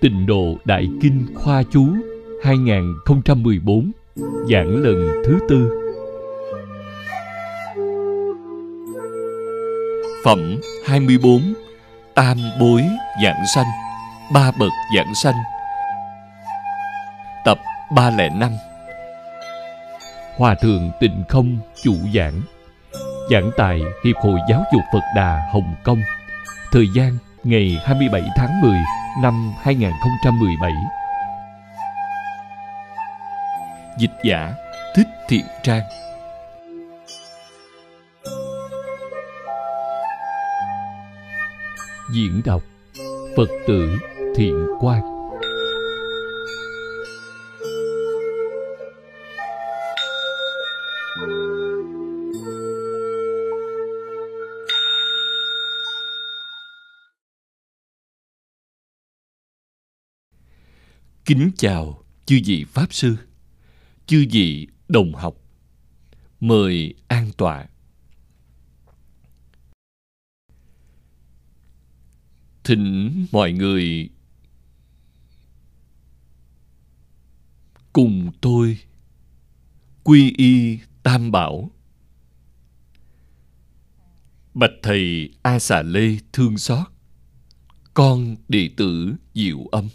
Tình độ Đại Kinh Khoa Chú 2014 Giảng lần thứ tư. Phẩm 24 Tam bối giảng sanh, Ba bậc giảng sanh. Tập 305 Hòa Thượng Tịnh Không chủ giảng Giảng tại Hiệp hội Giáo dục Phật Đà Hồng Kông. Thời gian ngày 27 tháng 10 năm 2017 Dịch giả Thích Thiện Trang. Diễn đọc Phật tử Thiện Quang. Kính chào chư vị Pháp Sư, chư vị đồng học. Mời an tọa. Thỉnh mọi người cùng tôi quy y tam bảo. Bạch Thầy A Xà Lê thương xót, con đệ tử Diệu Âm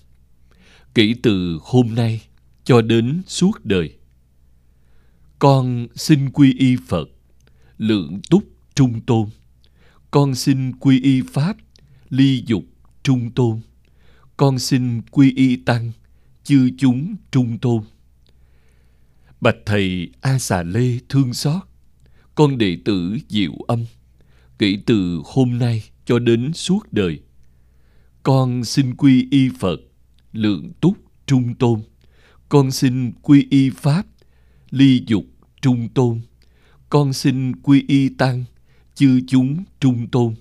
kể từ hôm nay cho đến suốt đời. Con xin quy y Phật, lượng túc trung tôn. Con xin quy y Pháp, ly dục trung tôn. Con xin quy y Tăng, chư chúng trung tôn. Bạch Thầy A Xà Lê thương xót, con đệ tử Diệu Âm, kể từ hôm nay cho đến suốt đời. Con xin quy y Phật, lượng túc trung tôn. Con xin quy y pháp, ly dục trung tôn. Con xin quy y tăng chư chúng trung tôn.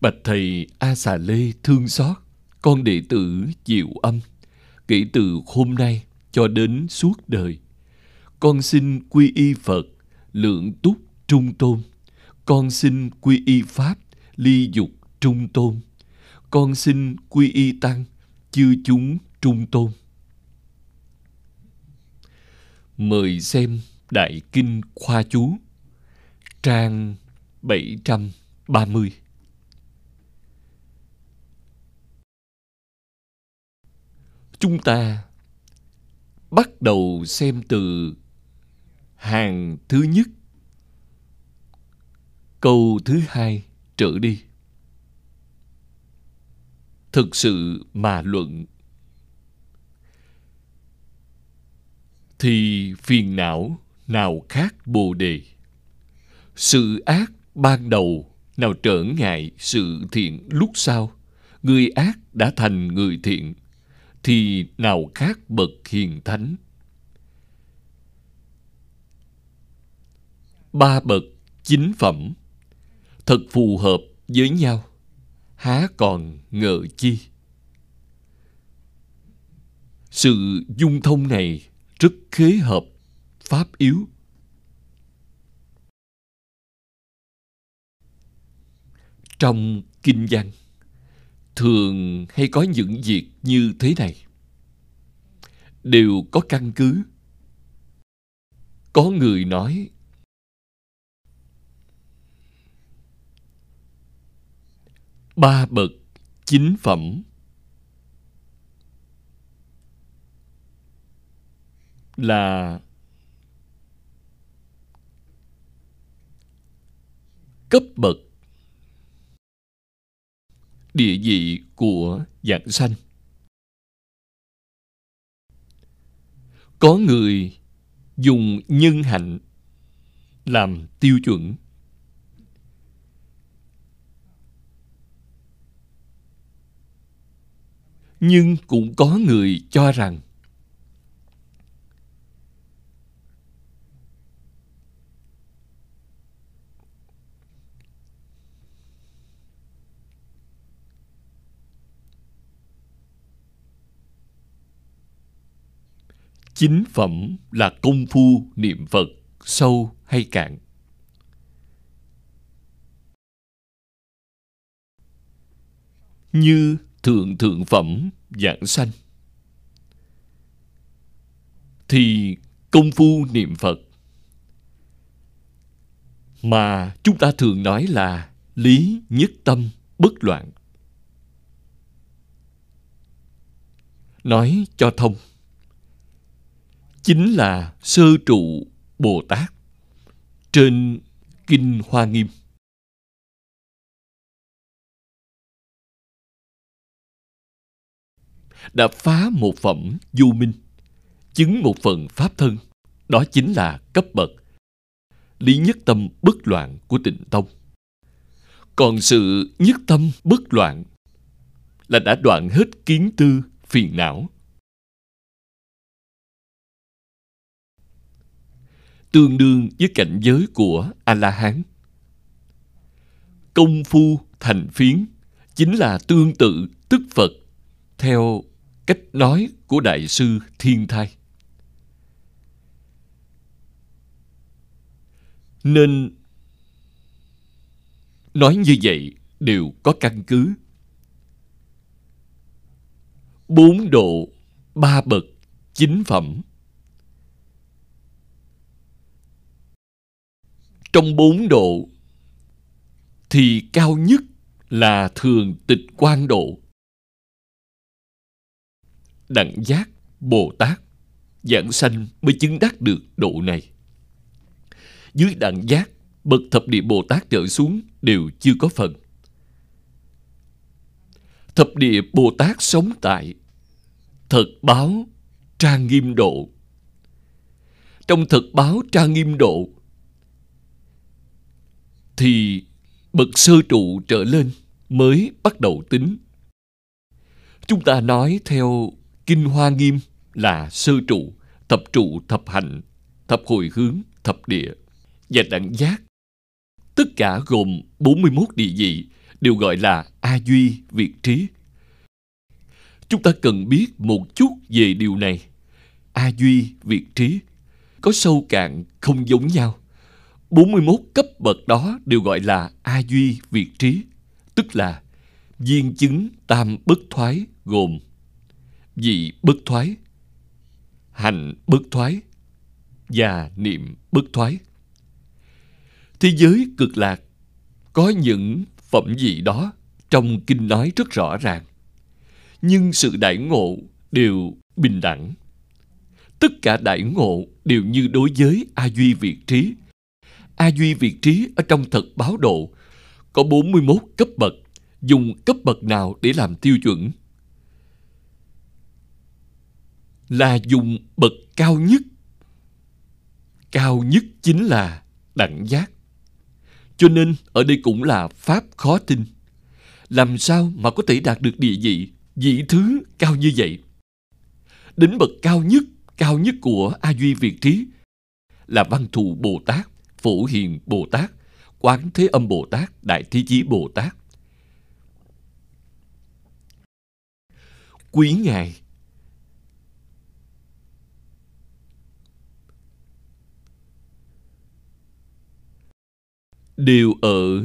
Bạch thầy a xà lê thương xót, con đệ tử diệu âm, kể từ hôm nay cho đến suốt đời. Con xin quy y phật, lượng túc trung tôn. Con xin quy y pháp, ly dục trung tôn. Con xin quy y tăng chư chúng trung tôn. Mời xem Đại Kinh Khoa Chú, trang 730. Chúng ta bắt đầu xem từ hàng thứ nhất, câu thứ hai trở đi thực sự mà luận. Thì phiền não nào khác bồ đề? Sự ác ban đầu nào trở ngại sự thiện lúc sau? Người ác đã thành người thiện, thì nào khác bậc hiền thánh? Ba bậc chính phẩm, thật phù hợp với nhau há còn ngờ chi? Sự dung thông này rất khế hợp, pháp yếu. Trong kinh văn, thường hay có những việc như thế này. Đều có căn cứ. Có người nói ba bậc chính phẩm. Là cấp bậc địa vị của dạng sanh. Có người dùng nhân hạnh làm tiêu chuẩn. Nhưng cũng có người cho rằng, chính phẩm là công phu niệm phật sâu hay cạn. Như thượng thượng phẩm giảng sanh. Thì công phu niệm phật. Mà chúng ta thường nói là lý nhất tâm bất loạn. Nói cho thông. Chính là sơ trụ bồ tát trên kinh hoa nghiêm. Đã phá một phẩm du minh, chứng một phần pháp thân, đó chính là cấp bậc lý nhất tâm bất loạn của tịnh tông. Còn sự nhất tâm bất loạn là đã đoạn hết kiến tư phiền não. Tương đương với cảnh giới của a la hán công phu thành phiến chính là tương tự tức phật theo cách nói của đại sư thiên thai. Nên nói như vậy đều có căn cứ. Bốn độ ba bậc chính phẩm. Trong bốn độ thì cao nhất là thường tịch quan độ đẳng giác, bồ tát, giảng sanh mới chứng đắc được độ này. Dưới đẳng giác, bậc thập địa bồ tát trở xuống đều chưa có phần. Thập địa bồ tát sống tại thật báo trang nghiêm độ. Trong thật báo trang nghiêm độ thì bậc sơ trụ trở lên mới bắt đầu tính. Chúng ta nói theo kinh hoa nghiêm là sơ trụ thập trụ thập hạnh thập hồi hướng thập địa và đẳng giác tất cả gồm 41 địa vị đều gọi là A Duy Việt Trí. Chúng ta cần biết một chút về điều này. A Duy Việt Trí có sâu cạn không giống nhau. 41 cấp bậc đó đều gọi là A Duy Việt Trí, tức là viên chứng tam bất thoái gồm vì bất thoái, hành bất thoái và niệm bất thoái. Thế giới cực lạc có những phẩm vị đó trong kinh nói rất rõ ràng. Nhưng sự đại ngộ đều bình đẳng. Tất cả đại ngộ đều như đối với A Duy Việt Trí. A Duy Việt Trí ở trong thật báo độ có 41 cấp bậc. Dùng cấp bậc nào để làm tiêu chuẩn? Là dùng bậc cao nhất. Cao nhất chính là đẳng giác. Cho nên ở đây cũng là pháp khó tin. Làm sao mà có thể đạt được địa vị, vị thứ cao như vậy? Đến bậc cao nhất, cao nhất của A Duy Việt Trí là Văn Thù Bồ Tát, Phổ Hiền Bồ Tát, Quán Thế Âm Bồ Tát, Đại Thế Chí Bồ Tát. Quý Ngài đều ở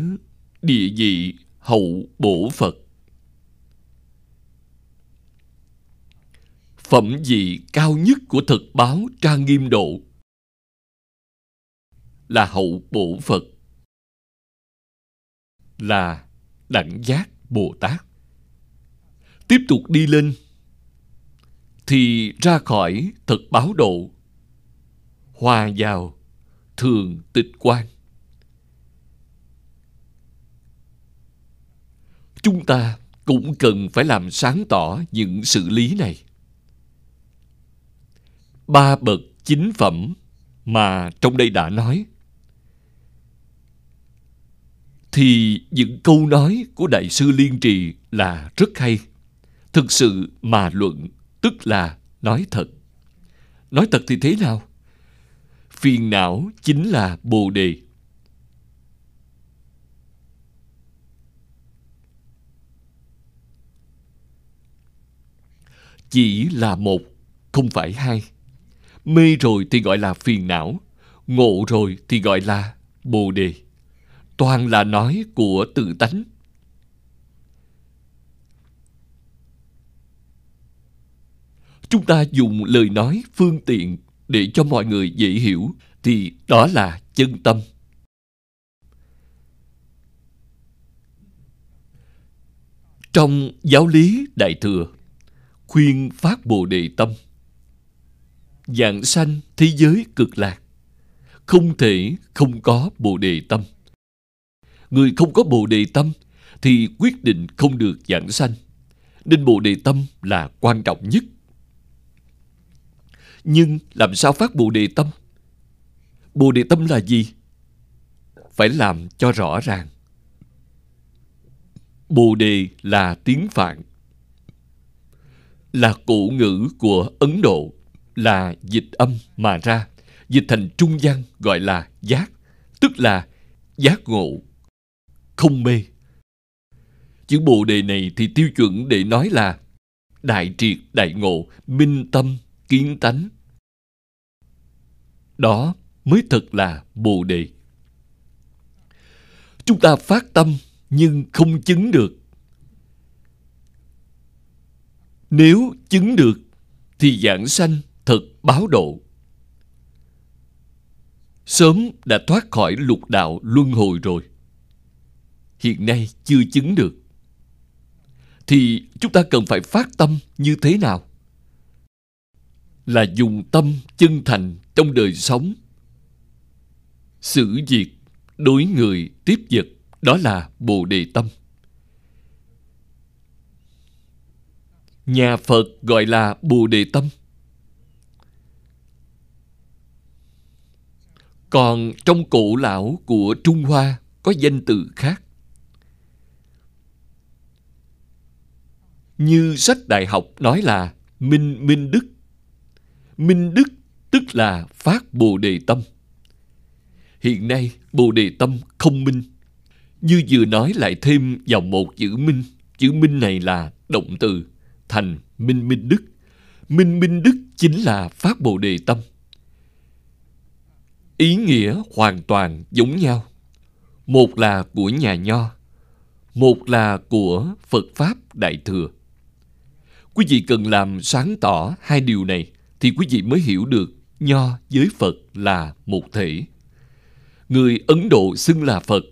địa vị hậu bổ Phật. Phẩm vị cao nhất của thực báo trang nghiêm độ là hậu bổ Phật, là đẳng giác Bồ Tát. Tiếp tục đi lên thì ra khỏi thực báo độ hòa vào thường tịch quan chúng ta cũng cần phải làm sáng tỏ những sự lý này. Ba bậc chính phẩm mà trong đây đã nói. Thì những câu nói của đại sư liên trì là rất hay. Thực sự mà luận, tức là nói thật. Nói thật thì thế nào? Phiền não chính là bồ đề. Chỉ là một, không phải hai. Mê rồi thì gọi là phiền não, ngộ rồi thì gọi là bồ đề. Toàn là nói của tự tánh. chúng ta dùng lời nói phương tiện để cho mọi người dễ hiểu thì đó là chân tâm trong giáo lý đại thừa khuyên phát bồ đề tâm. Dạng sanh thế giới cực lạc, không thể không có bồ đề tâm. Người không có bồ đề tâm thì quyết định không được giảng sanh, nên bồ đề tâm là quan trọng nhất. Nhưng làm sao phát bồ đề tâm? Bồ đề tâm là gì? Phải làm cho rõ ràng. Bồ đề là tiếng phạn là cụ ngữ của ấn độ là dịch âm mà ra, dịch thành trung văn gọi là giác, tức là giác ngộ, không mê. Chữ bồ đề này thì tiêu chuẩn để nói là đại triệt, đại ngộ, minh tâm, kiến tánh. Đó mới thật là bồ đề. Chúng ta phát tâm nhưng không chứng được nếu chứng được, thì giảng sanh thật báo độ. Sớm đã thoát khỏi lục đạo luân hồi rồi. Hiện nay chưa chứng được. Thì chúng ta cần phải phát tâm như thế nào? Là dùng tâm chân thành trong đời sống. Xử việc đối người tiếp vật, đó là bồ đề tâm. Nhà phật gọi là bồ đề tâm. Còn trong cổ lão của trung hoa có danh từ khác. Như sách đại học nói là minh minh đức. Minh đức tức là phát bồ đề tâm. Hiện nay bồ đề tâm không minh. Như vừa nói lại thêm vào một chữ minh. Chữ minh này là động từ thành minh minh đức. Minh minh đức chính là phát bồ đề tâm. Ý nghĩa hoàn toàn giống nhau. Một là của nhà nho, một là của phật pháp đại thừa. Quý vị cần làm sáng tỏ hai điều này thì quý vị mới hiểu được nho với phật là một thể. Người ấn độ xưng là phật,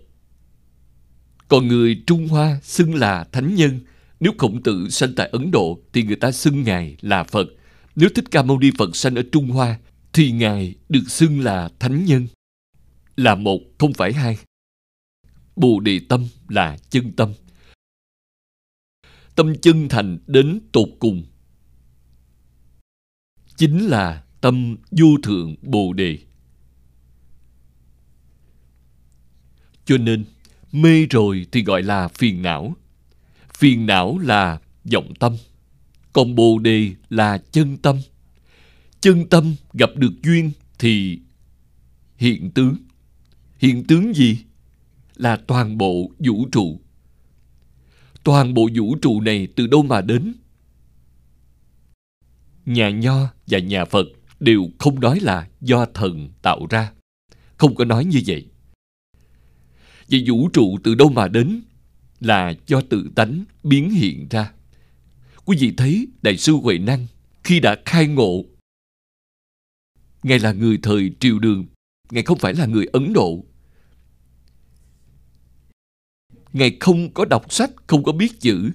còn người trung hoa xưng là thánh nhân nếu khổng tử sanh tại ấn độ thì người ta xưng ngài là phật. Nếu thích ca mâu ni phật sanh ở trung hoa thì ngài được xưng là thánh nhân. Là một, không phải hai. Bồ đề tâm là chân tâm. Tâm chân thành đến tột cùng. Chính là tâm vô thượng bồ đề. Cho nên, mê rồi thì gọi là phiền não phiền não là vọng tâm, còn bồ đề là chân tâm. Chân tâm gặp được duyên thì hiện tướng. Hiện tướng gì? Là toàn bộ vũ trụ. Toàn bộ vũ trụ này từ đâu mà đến? Nhà nho và nhà phật đều không nói là do thần tạo ra. Không có nói như vậy. Vậy vũ trụ từ đâu mà đến? Là do tự tánh biến hiện ra. Quý vị thấy đại sư huệ năng khi đã khai ngộ. Ngài là người thời triều đường, ngài không phải là người ấn độ. Ngài không có đọc sách, không có biết chữ.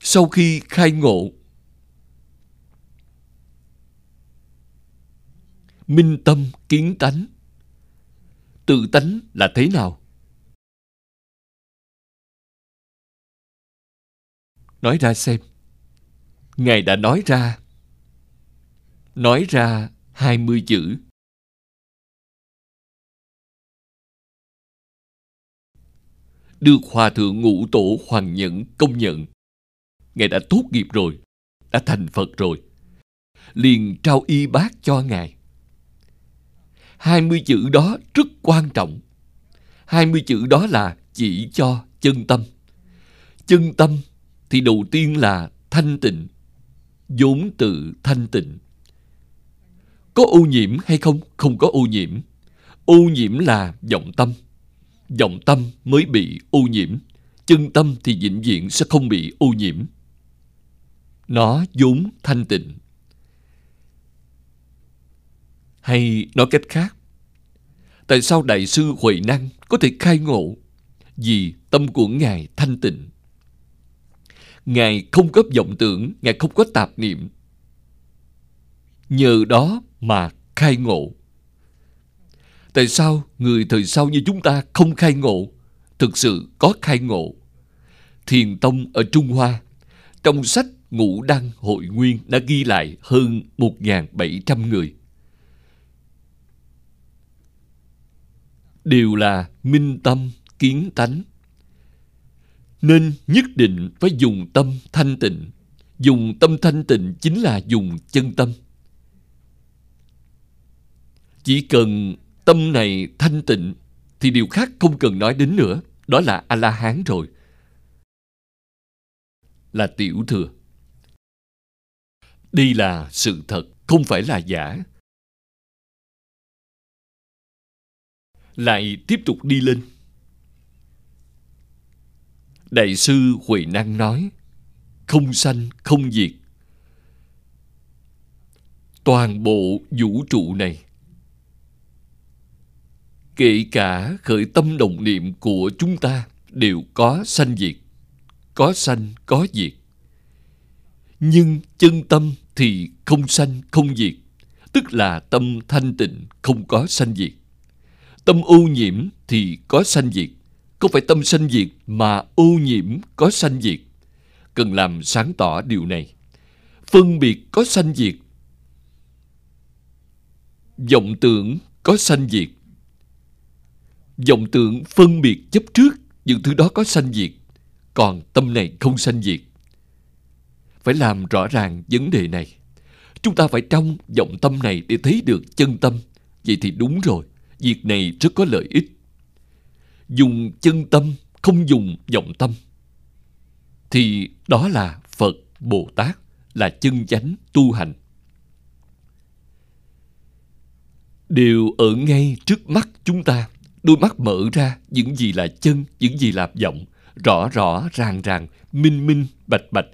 Sau khi khai ngộ, minh tâm kiến tánh. Tự tánh là thế nào? Nói ra xem. Ngài đã nói ra. Nói ra hai mươi chữ. Được hòa thượng ngũ tổ hoàng nhẫn công nhận, ngài đã tốt nghiệp rồi, đã thành phật rồi. Liền trao y bát cho ngài. hai mươi chữ đó rất quan trọng. hai mươi chữ đó là chỉ cho chân tâm. Chân tâm thì đầu tiên là thanh tịnh, vốn tự thanh tịnh. Có ô nhiễm hay không? Không có ô nhiễm. Ô nhiễm là vọng tâm. Vọng tâm mới bị ô nhiễm. Chân tâm thì vĩnh viễn sẽ không bị ô nhiễm. Nó vốn thanh tịnh. Hay nói cách khác, tại sao đại sư huệ năng có thể khai ngộ? Vì tâm của ngài thanh tịnh ngài không có vọng tưởng, ngài không có tạp niệm. Nhờ đó mà khai ngộ. Tại sao người thời sau như chúng ta không khai ngộ? Thực sự có khai ngộ. Thiền tông ở trung hoa, trong sách ngũ đăng hội nguyên đã ghi lại hơn 1.700 người. Đều là minh tâm kiến tánh nên nhất định phải dùng tâm thanh tịnh. Dùng tâm thanh tịnh chính là dùng chân tâm. Chỉ cần tâm này thanh tịnh thì điều khác không cần nói đến nữa. Đó là a la hán rồi. Là tiểu thừa. Đây là sự thật, không phải là giả. Lại tiếp tục đi lên đại sư huệ năng nói, không sanh, không diệt. Toàn bộ vũ trụ này, kể cả khởi tâm đồng niệm của chúng ta đều có sanh diệt, có sanh, có diệt. Nhưng chân tâm thì không sanh, không diệt, tức là tâm thanh tịnh không có sanh diệt. Tâm ô nhiễm thì có sanh diệt không phải tâm sanh diệt mà ô nhiễm có sanh diệt? Cần làm sáng tỏ điều này. Phân biệt có sanh diệt. Vọng tưởng có sanh diệt. Vọng tưởng phân biệt chấp trước, những thứ đó có sanh diệt. Còn tâm này không sanh diệt. Phải làm rõ ràng vấn đề này. Chúng ta phải trong vọng tâm này để thấy được chân tâm. Vậy thì đúng rồi, việc này rất có lợi ích dùng chân tâm, không dùng vọng tâm. Thì đó là phật bồ tát, là chân chánh tu hành. Đều ở ngay trước mắt chúng ta, đôi mắt mở ra, những gì là chân, những gì là vọng, rõ rõ, ràng ràng, minh minh, bạch bạch.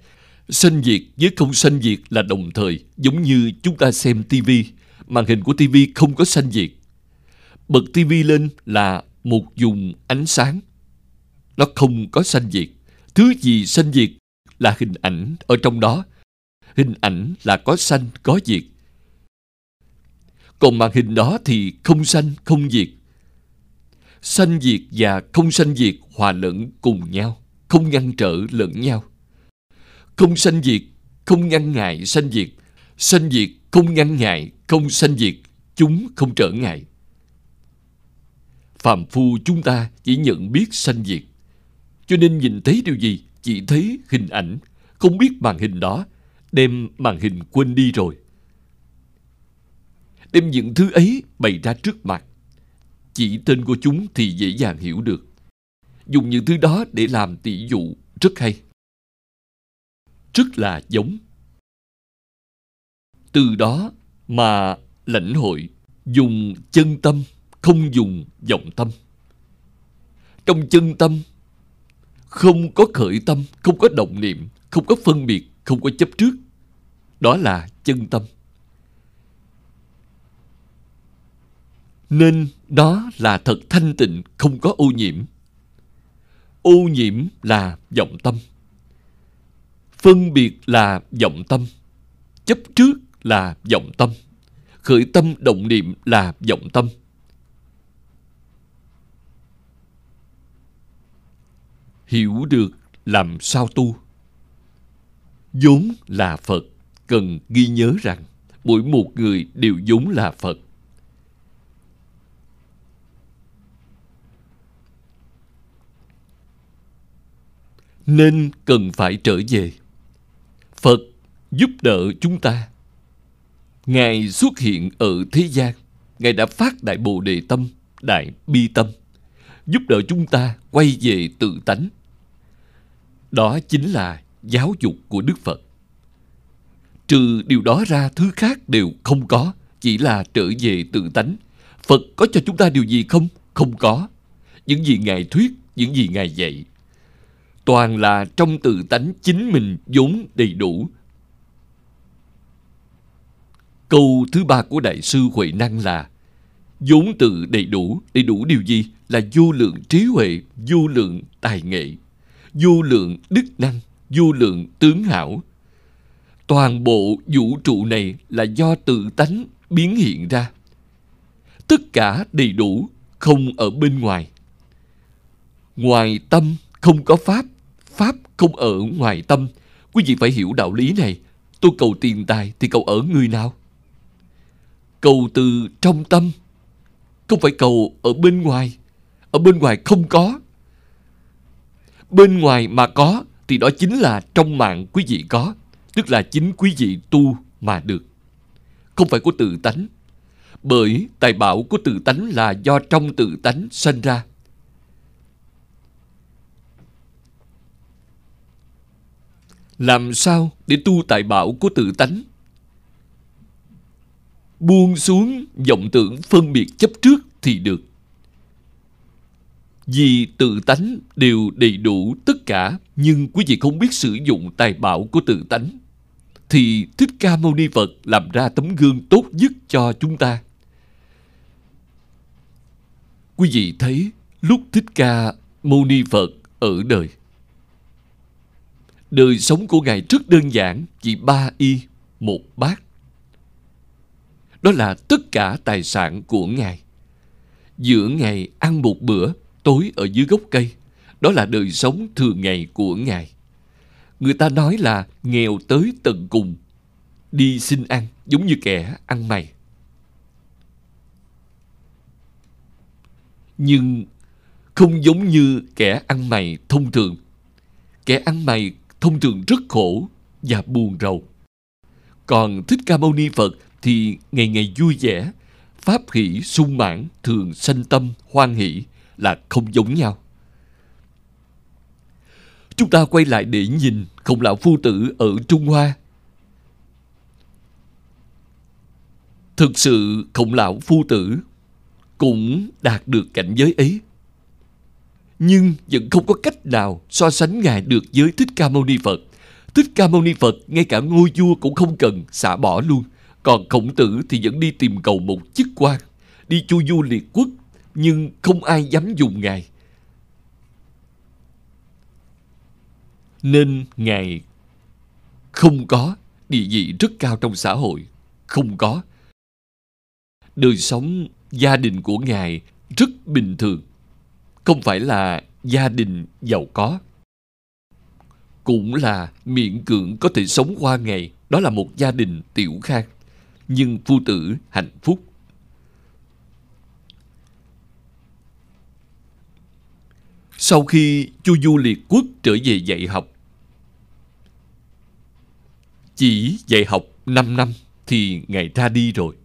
Sanh diệt với không sanh diệt là đồng thời, giống như chúng ta xem tivi màn hình của tivi không có sanh diệt. Bật tivi lên là một dùng ánh sáng. Nó không có sanh diệt thứ gì sanh diệt là hình ảnh ở trong đó. Hình ảnh là có sanh có diệt còn màn hình đó thì không sanh không diệt sanh diệt và không sanh diệt hòa lẫn cùng nhau, không ngăn trở lẫn nhau. Không sanh diệt không ngăn ngại sanh diệt sanh diệt không ngăn ngại, không sanh diệt chúng không trở ngại phàm phu chúng ta chỉ nhận biết sanh diệt. Cho nên nhìn thấy điều gì, chỉ thấy hình ảnh. Không biết màn hình đó, đem màn hình quên đi rồi. Đem những thứ ấy bày ra trước mặt. Chỉ tên của chúng thì dễ dàng hiểu được. Dùng những thứ đó để làm tỷ dụ rất hay. Rất là giống. Từ đó mà lãnh hội dùng chân tâm không dùng vọng tâm. Trong chân tâm, không có khởi tâm, không có động niệm, không có phân biệt, không có chấp trước. Đó là chân tâm. Nên đó là thật thanh tịnh, không có ô nhiễm. Ô nhiễm là vọng tâm. Phân biệt là vọng tâm. Chấp trước là vọng tâm. Khởi tâm động niệm là vọng tâm. Hiểu được làm sao tu. Vốn là phật, cần ghi nhớ rằng mỗi một người đều vốn là phật. Nên cần phải trở về. Phật giúp đỡ chúng ta. Ngài xuất hiện ở thế gian, ngài đã phát đại bồ đề tâm, đại bi tâm giúp đỡ chúng ta quay về tự tánh. Đó chính là giáo dục của đức phật. Trừ điều đó ra, thứ khác đều không có, chỉ là trở về tự tánh. Phật có cho chúng ta điều gì không? Không có. Những gì ngài thuyết, những gì ngài dạy, toàn là trong tự tánh chính mình vốn đầy đủ. Câu thứ ba của Đại sư Huệ Năng là vốn từ đầy đủ, đầy đủ điều gì? Là vô lượng trí huệ, vô lượng tài nghệ, vô lượng đức năng, vô lượng tướng hảo. Toàn bộ vũ trụ này là do tự tánh biến hiện ra. Tất cả đầy đủ, không ở bên ngoài. Ngoài tâm không có pháp, pháp không ở ngoài tâm. Quý vị phải hiểu đạo lý này. Tôi cầu tiền tài thì cầu ở người nào? Cầu từ trong tâm, không phải cầu ở bên ngoài. Ở bên ngoài không có. Bên ngoài mà có, thì đó chính là trong mạng quý vị có. Tức là chính quý vị tu mà được. Không phải của tự tánh. Bởi tài bảo của tự tánh là do trong tự tánh sinh ra. Làm sao để tu tài bảo của tự tánh? Buông xuống vọng tưởng phân biệt chấp trước thì được. Vì tự tánh đều đầy đủ tất cả, nhưng quý vị không biết sử dụng tài bảo của tự tánh, thì Thích Ca Mâu Ni Phật làm ra tấm gương tốt nhất cho chúng ta. Quý vị thấy lúc Thích Ca Mâu Ni Phật ở đời, đời sống của Ngài rất đơn giản, chỉ ba y, một bát. Đó là tất cả tài sản của Ngài. Giữa ngày ăn một bữa, tối ở dưới gốc cây, đó là đời sống thường ngày của Ngài. Người ta nói là nghèo tới tận cùng, đi xin ăn giống như kẻ ăn mày. Nhưng không giống như kẻ ăn mày thông thường. Kẻ ăn mày thông thường rất khổ và buồn rầu. Còn Thích Ca Mâu Ni Phật thì ngày ngày vui vẻ, pháp hỷ sung mãn thường sanh tâm hoan hỷ là không giống nhau. Chúng ta quay lại để nhìn Khổng Lão Phu Tử ở Trung Hoa. Thực sự Khổng Lão Phu Tử cũng đạt được cảnh giới ấy. Nhưng vẫn không có cách nào so sánh Ngài được với Thích Ca Mâu Ni Phật. Thích Ca Mâu Ni Phật ngay cả ngôi vua cũng không cần xả bỏ luôn. Còn khổng tử thì vẫn đi tìm cầu một chức quan, đi chu du liệt quốc, nhưng không ai dám dùng Ngài. Nên Ngài không có địa vị rất cao trong xã hội, không có. Đời sống gia đình của Ngài rất bình thường, không phải là gia đình giàu có. Cũng là miệng cưỡng có thể sống qua ngày, đó là một gia đình tiểu khang nhưng phu tử hạnh phúc. Sau khi Chu Du Liệt Quốc trở về dạy học, chỉ dạy học 5 năm thì Ngài ra đi rồi.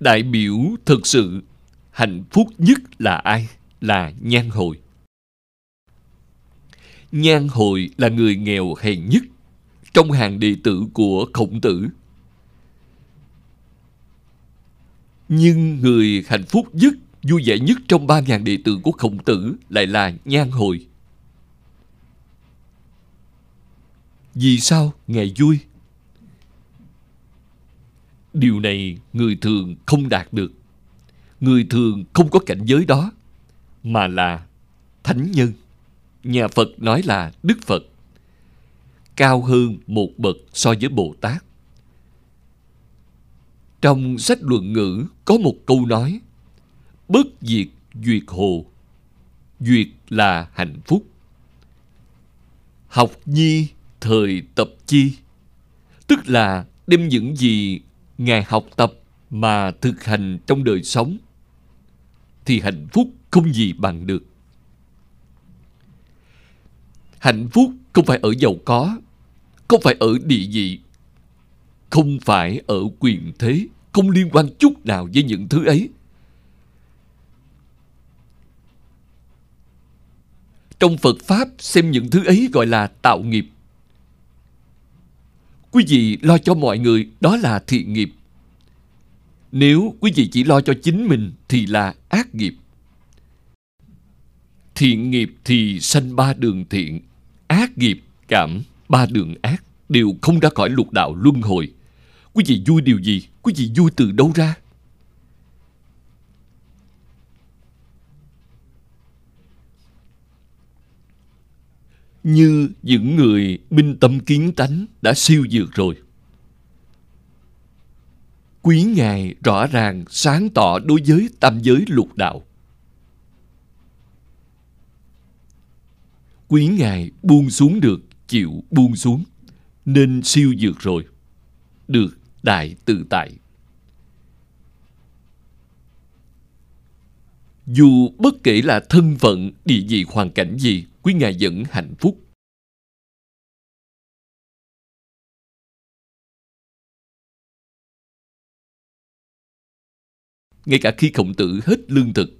Đại biểu thực sự hạnh phúc nhất là ai? Là nhan hồi. Nhan Hồi là người nghèo hèn nhất trong hàng đệ tử của khổng tử. Nhưng người hạnh phúc nhất, vui vẻ nhất trong ba ngàn đệ tử của khổng tử lại là Nhan Hồi. Vì sao Ngài vui? Điều này người thường không đạt được. Người thường không có cảnh giới đó, mà là thánh nhân nhà Phật nói là Đức Phật cao hơn một bậc so với Bồ Tát. Trong sách luận ngữ có một câu nói Bất diệt duyệt hồ Duyệt là hạnh phúc Học nhi thời tập chi Tức là đem những gì Ngài học tập mà thực hành trong đời sống Thì hạnh phúc không gì bằng được Hạnh phúc không phải ở giàu có, không phải ở địa vị, không phải ở quyền thế, không liên quan chút nào với những thứ ấy. Trong Phật Pháp xem những thứ ấy gọi là tạo nghiệp. Quý vị lo cho mọi người đó là thiện nghiệp. Nếu quý vị chỉ lo cho chính mình thì là ác nghiệp. thiện nghiệp thì sanh ba đường thiện, ác nghiệp cảm ba đường ác đều không ra khỏi lục đạo luân hồi. Quý vị vui điều gì? Quý vị vui từ đâu ra? Như những người minh tâm kiến tánh đã siêu dược rồi. Quý Ngài rõ ràng sáng tỏ đối với tam giới lục đạo. Quý Ngài buông xuống được, chịu buông xuống, nên siêu dược rồi. Được đại tự tại. Dù bất kể là thân phận, địa vị, hoàn cảnh gì, quý Ngài vẫn hạnh phúc. Ngay cả khi khổng tử hết lương thực,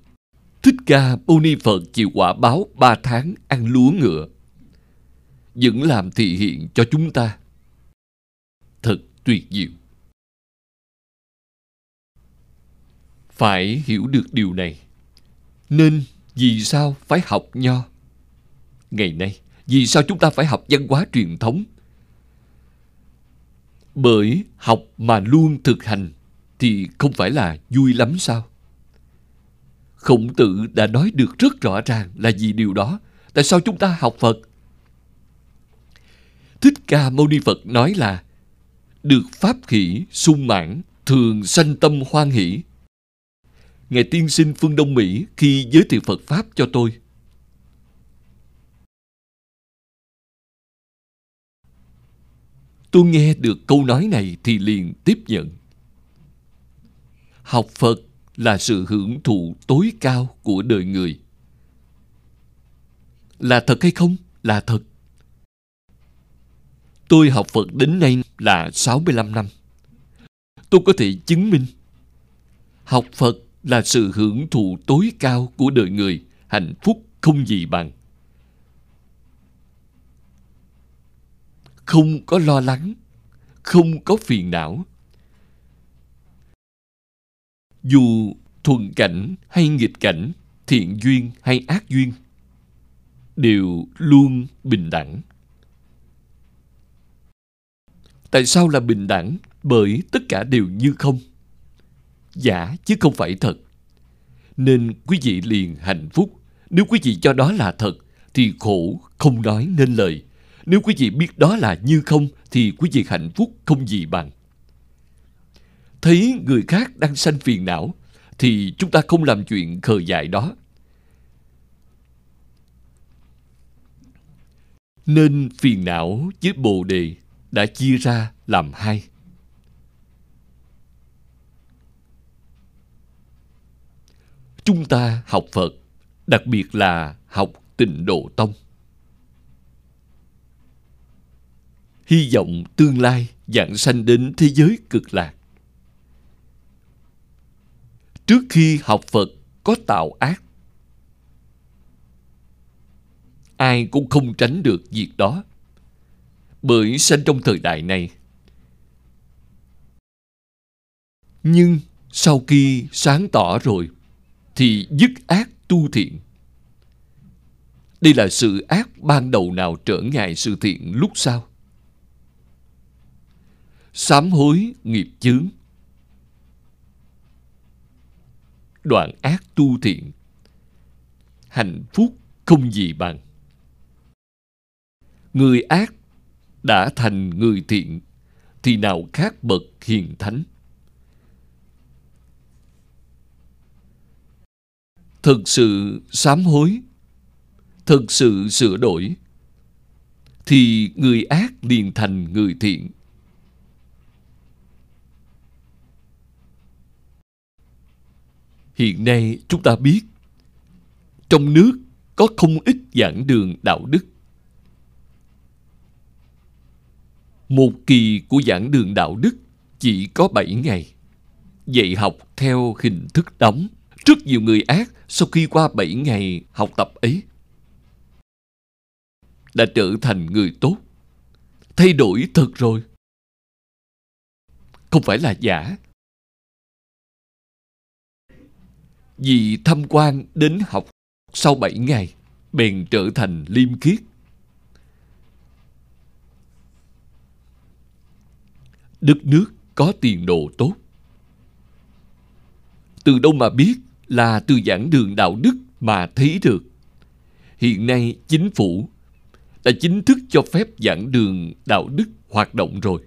Thích Ca Mâu Ni Phật chịu quả báo ba tháng ăn lúa ngựa, vẫn làm thị hiện cho chúng ta. Thật tuyệt diệu. Phải hiểu được điều này. Nên vì sao phải học nho? Ngày nay, vì sao chúng ta phải học văn hóa truyền thống? Bởi học mà luôn thực hành thì không phải là vui lắm sao? Khổng tử đã nói được rất rõ ràng là vì điều đó. Tại sao chúng ta học Phật? Thích Ca Mâu Ni Phật nói là được pháp khỉ sung mãn thường sanh tâm hoan hỷ Ngài tiên sinh phương Đông Mỹ khi giới thiệu Phật Pháp cho tôi. Tôi nghe được câu nói này thì liền tiếp nhận. Học Phật là sự hưởng thụ tối cao của đời người. Là thật hay không? Là thật. Tôi học Phật đến nay là 65 năm. Tôi có thể chứng minh học Phật là sự hưởng thụ tối cao của đời người, hạnh phúc không gì bằng. Không có lo lắng, không có phiền não. Dù thuận cảnh hay nghịch cảnh, thiện duyên hay ác duyên, đều luôn bình đẳng. Tại sao là bình đẳng? Bởi tất cả đều như không giả chứ không phải thật. Nên quý vị liền hạnh phúc. Nếu quý vị cho đó là thật, thì khổ không nói nên lời. Nếu quý vị biết đó là như không, thì quý vị hạnh phúc không gì bằng. Thấy người khác đang sanh phiền não, thì chúng ta không làm chuyện khờ dại đó. Nên phiền não với Bồ Đề đã chia ra làm hai. chúng ta học Phật, đặc biệt là học tịnh độ tông. Hy vọng tương lai dạng sanh đến thế giới cực lạc. Trước khi học Phật có tạo ác, ai cũng không tránh được việc đó. Bởi sanh trong thời đại này. Nhưng sau khi sáng tỏ rồi, thì dứt ác tu thiện. Đây là sự ác ban đầu nào trở ngại sự thiện lúc sau. Sám hối nghiệp chướng. Đoạn ác tu thiện. Hạnh phúc không gì bằng. Người ác đã thành người thiện, thì nào khác bậc hiền thánh. thực sự sám hối, thực sự sửa đổi, thì người ác liền thành người thiện hiện nay chúng ta biết, trong nước có không ít giảng đường đạo đức một kỳ của giảng đường đạo đức chỉ có 7 ngày, dạy học theo hình thức đóng rất nhiều người ác sau khi qua 7 ngày học tập ấy đã trở thành người tốt. Thay đổi thật rồi. Không phải là giả. Vì tham quan đến học sau 7 ngày, bèn trở thành liêm khiết. Đất nước có tiền đồ tốt. Từ đâu mà biết là từ giảng đường đạo đức mà thấy được. Hiện nay chính phủ đã chính thức cho phép giảng đường đạo đức hoạt động rồi.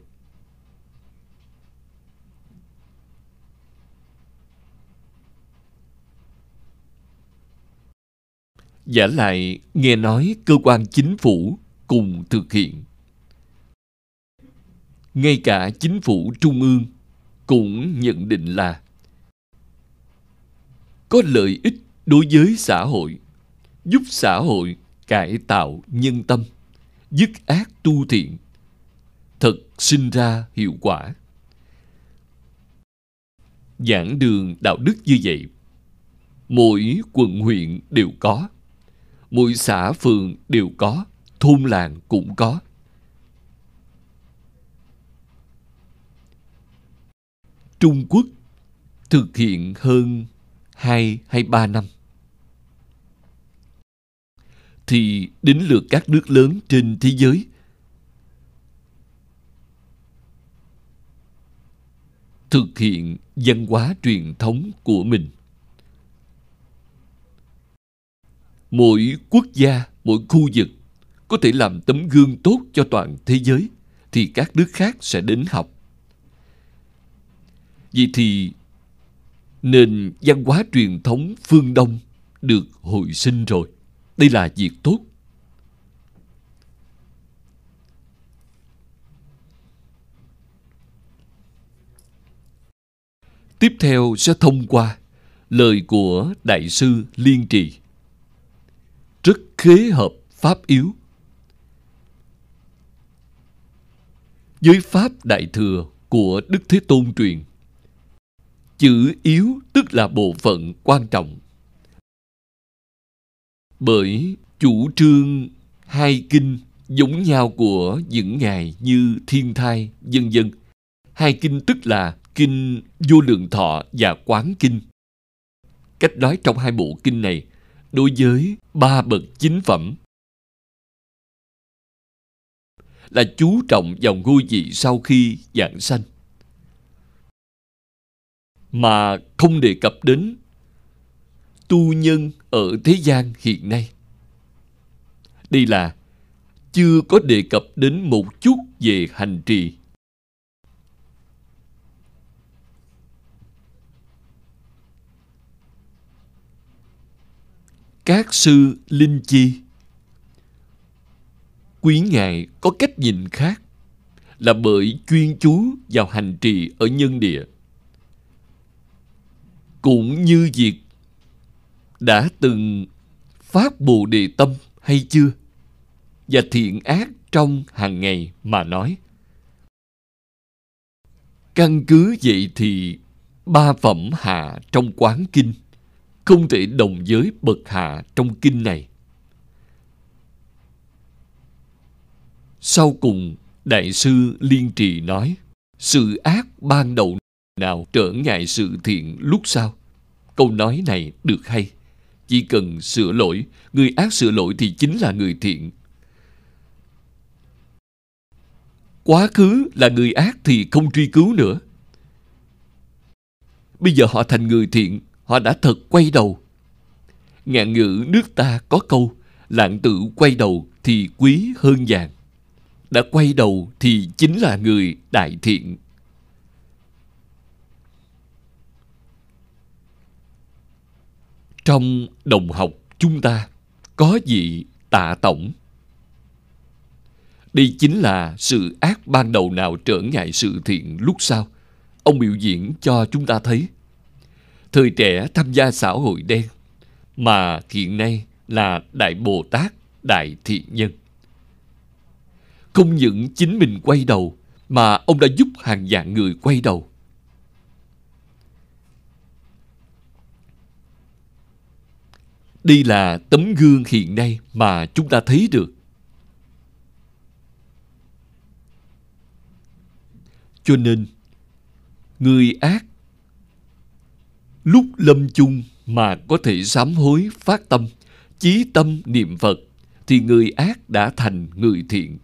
Giả lại nghe nói cơ quan chính phủ cùng thực hiện. Ngay cả chính phủ trung ương cũng nhận định là có lợi ích đối với xã hội, giúp xã hội cải tạo nhân tâm, dứt ác tu thiện, thật sinh ra hiệu quả. Giảng đường đạo đức như vậy, mỗi quận huyện đều có, mỗi xã phường đều có, thôn làng cũng có. Trung Quốc thực hiện hơn 2 hay 3 năm thì đến lượt các nước lớn trên thế giới thực hiện văn hóa truyền thống của mình mỗi quốc gia, mỗi khu vực có thể làm tấm gương tốt cho toàn thế giới thì các nước khác sẽ đến học. Vậy thì nền văn hóa truyền thống phương đông được hồi sinh rồi. Đây là việc tốt. Tiếp theo sẽ thông qua lời của đại sư liên trì rất khế hợp pháp yếu. Với pháp đại thừa của đức thế tôn truyền, chữ yếu tức là bộ phận quan trọng. Bởi chủ trương hai kinh giống nhau của những ngài như thiên thai, vân vân. Hai kinh tức là kinh vô lượng thọ và quán kinh. Cách nói trong hai bộ kinh này đối với ba bậc chính phẩm, là chú trọng vào ngôi vị sau khi giảng sanh mà không đề cập đến tu nhân ở thế gian hiện nay. Đây là chưa có đề cập đến một chút về hành trì. Các sư linh chi Quý Ngài có cách nhìn khác là bởi chuyên chú vào hành trì ở nhân địa. Cũng như việc đã từng phát bồ đề tâm hay chưa? Và thiện ác trong hàng ngày mà nói. Căn cứ vậy thì ba phẩm hạ trong quán kinh không thể đồng giới bậc hạ trong kinh này. Sau cùng, Đại sư Liên Trì nói, sự ác ban đầu nào trở ngại sự thiện lúc sau. Câu nói này được hay. Chỉ cần sửa lỗi, người ác sửa lỗi thì chính là người thiện. Quá khứ là người ác thì không truy cứu nữa. Bây giờ họ thành người thiện, họ đã thật quay đầu. Ngạn ngữ nước ta có câu, lạng tử quay đầu thì quý hơn vàng. Đã quay đầu thì chính là người đại thiện. Trong đồng học chúng ta có vị tạ tổng. Đây chính là sự ác ban đầu nào trở ngại sự thiện lúc sau. Ông biểu diễn cho chúng ta thấy. Thời trẻ tham gia xã hội đen, mà hiện nay là Đại Bồ Tát, Đại Thiện Nhân. Không những chính mình quay đầu, mà ông đã giúp hàng vạn người quay đầu. Đây là tấm gương hiện nay mà chúng ta thấy được. Cho nên, người ác lúc lâm chung mà có thể sám hối phát tâm chí tâm niệm Phật thì người ác đã thành người thiện,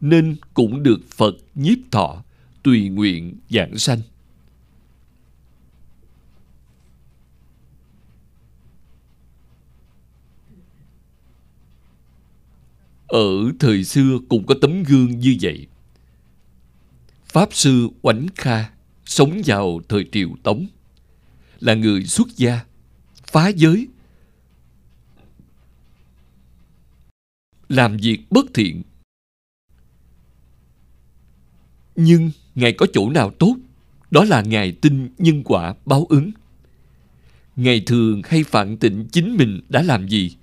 nên cũng được Phật nhiếp thọ, tùy nguyện giảng sanh. Ở thời xưa cũng có tấm gương như vậy. Pháp Sư Oánh Kha sống vào thời triều Tống, là người xuất gia, phá giới, làm việc bất thiện. Nhưng Ngài có chỗ nào tốt, đó là Ngài tin nhân quả báo ứng. Ngài thường hay phản tịnh chính mình đã làm gì.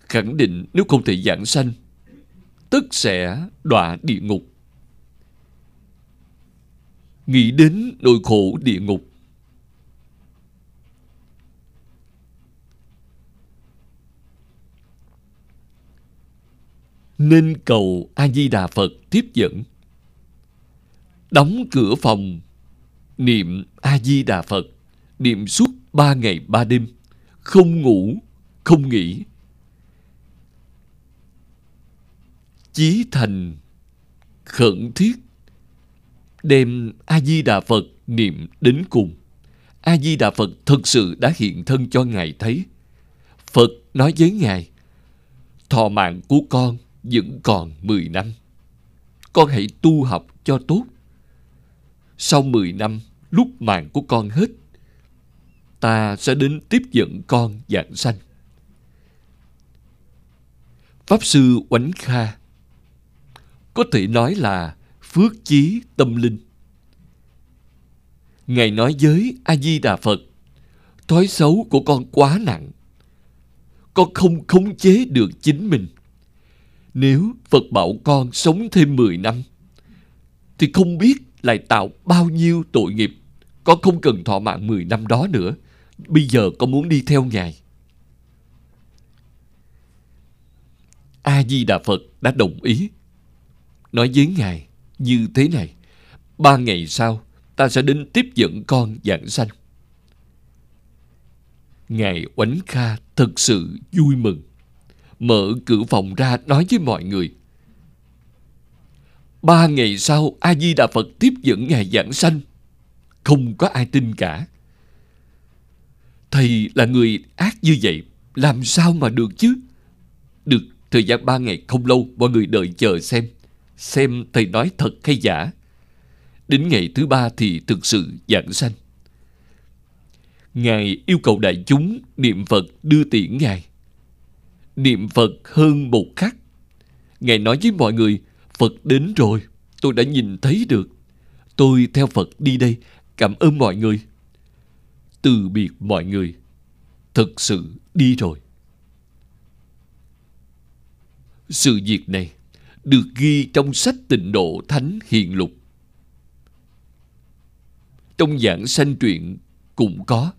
Khẳng định nếu không thể giảng sanh, tất sẽ đọa địa ngục. Nghĩ đến nỗi khổ địa ngục, nên cầu a di đà phật tiếp dẫn. Đóng cửa phòng, niệm a di đà phật, niệm suốt ba ngày ba đêm. Không ngủ, không nghỉ. Chí thành, khẩn thiết, đem a di đà phật niệm đến cùng. A di đà phật thực sự đã hiện thân cho ngài thấy. Phật nói với ngài, thọ mạng của con vẫn còn 10 năm. Con hãy tu học cho tốt. Sau 10 năm, lúc mạng của con hết, ta sẽ đến tiếp dẫn con dạng sanh. Pháp Sư Oánh Kha có thể nói là phước chí tâm linh. Ngài nói với A-di-đà Phật, thói xấu của con quá nặng. Con không khống chế được chính mình. Nếu Phật bảo con sống thêm 10 năm, thì không biết lại tạo bao nhiêu tội nghiệp. Con không cần thọ mạng 10 năm đó nữa. Bây giờ con muốn đi theo Ngài. A-di-đà Phật đã đồng ý. Nói với Ngài như thế này. Ba ngày sau, ta sẽ đến tiếp dẫn con giảng sanh. Ngài Oánh Kha thật sự vui mừng mở cửa phòng ra nói với mọi người. Ba ngày sau, A-di-đà Phật tiếp dẫn Ngài giảng sanh. Không có ai tin cả. Thầy là người ác như vậy, làm sao mà được chứ? Được, thời gian ba ngày không lâu, mọi người đợi chờ xem. Xem thầy nói thật hay giả. Đến ngày thứ ba thì thực sự giảng sanh. Ngài yêu cầu đại chúng niệm Phật đưa tiễn Ngài niệm Phật hơn một khắc. Ngài nói với mọi người, Phật đến rồi, tôi đã nhìn thấy được. Tôi theo Phật đi đây, cảm ơn mọi người. Từ biệt mọi người, thực sự đi rồi. Sự việc này được ghi trong sách tịnh độ Thánh Hiền Lục. Trong giảng sanh truyện cũng có.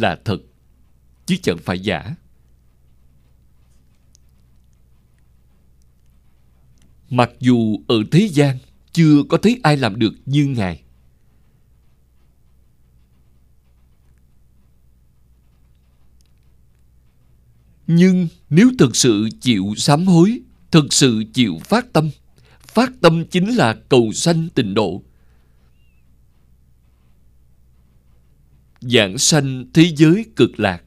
Là thật, chứ chẳng phải giả. Mặc dù ở thế gian chưa có thấy ai làm được như Ngài. Nhưng nếu thực sự chịu sám hối, thực sự chịu phát tâm, phát tâm chính là cầu sanh tịnh độ, giảng sanh thế giới cực lạc.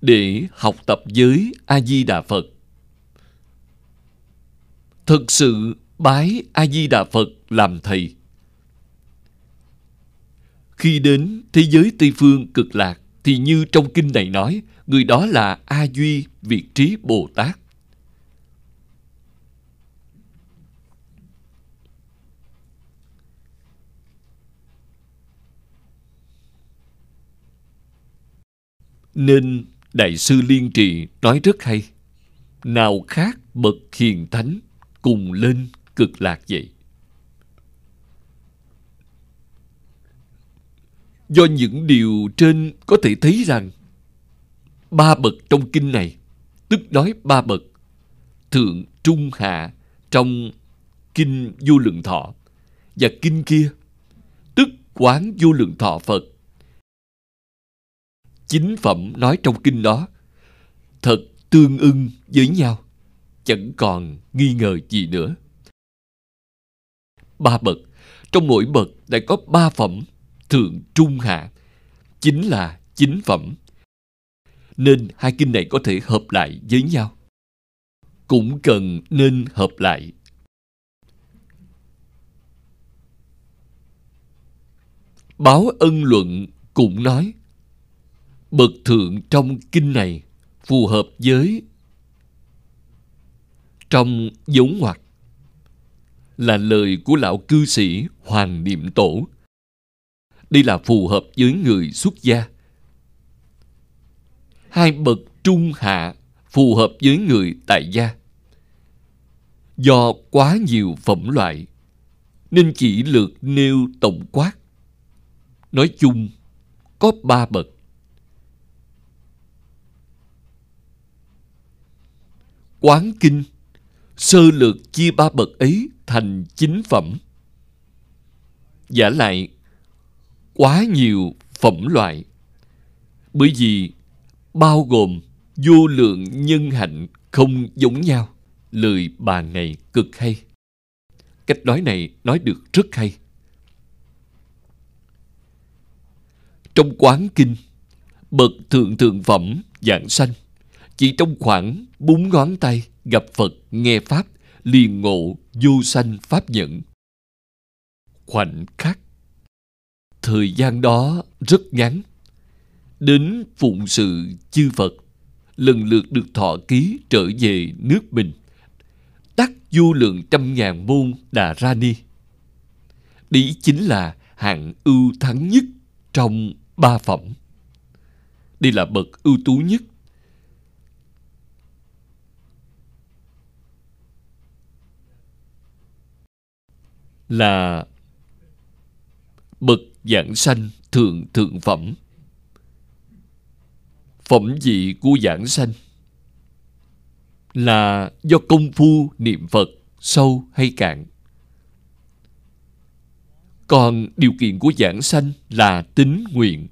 Để học tập với a di đà phật. Thực sự bái a di đà phật làm thầy. Khi đến thế giới tây phương cực lạc thì như trong kinh này nói, người đó là a duy việt trí bồ tát. Nên Đại sư Liên Trì nói rất hay. Nào khác bậc hiền thánh cùng lên cực lạc vậy. Do những điều trên có thể thấy rằng ba bậc trong kinh này, tức nói ba bậc, thượng, trung, hạ trong kinh vô lượng thọ và kinh kia, tức quán vô lượng thọ Phật. Chính phẩm nói trong kinh đó thật tương ưng với nhau, chẳng còn nghi ngờ gì nữa. Ba bậc, trong mỗi bậc lại có ba phẩm, thượng trung hạ, chính là chính phẩm. Nên hai kinh này có thể hợp lại với nhau. Cũng cần nên hợp lại Báo ân luận cũng nói Bậc thượng trong kinh này phù hợp với trong dấu ngoặc là lời của lão cư sĩ Hoàng Niệm Tổ. Đây là phù hợp với người xuất gia. Hai bậc trung hạ phù hợp với người tại gia. Do quá nhiều phẩm loại, nên chỉ lượt nêu tổng quát nói chung, có ba bậc quán kinh sơ lược chia ba bậc ấy thành chính phẩm. Giả lại quá nhiều phẩm loại bởi vì bao gồm vô lượng nhân hạnh không giống nhau. Lời bà này cực hay. Cách nói này nói được rất hay. Trong quán kinh, bậc thượng thượng phẩm dạng sanh, chỉ trong khoảng bốn ngón tay gặp Phật nghe Pháp, liền ngộ vô sanh Pháp nhẫn Khoảnh khắc Thời gian đó rất ngắn. Đến phụng sự chư Phật, lần lượt được thọ ký trở về nước mình. Tắc du lượng trăm ngàn môn Đà Ra Ni. Đấy chính là hạng ưu thắng nhất trong ba phẩm. Đây là bậc ưu tú nhất. Là bậc giảng sanh thượng thượng phẩm. Phẩm vị của giảng sanh là do công phu niệm Phật sâu hay cạn. Còn điều kiện của giảng sanh là tính nguyện.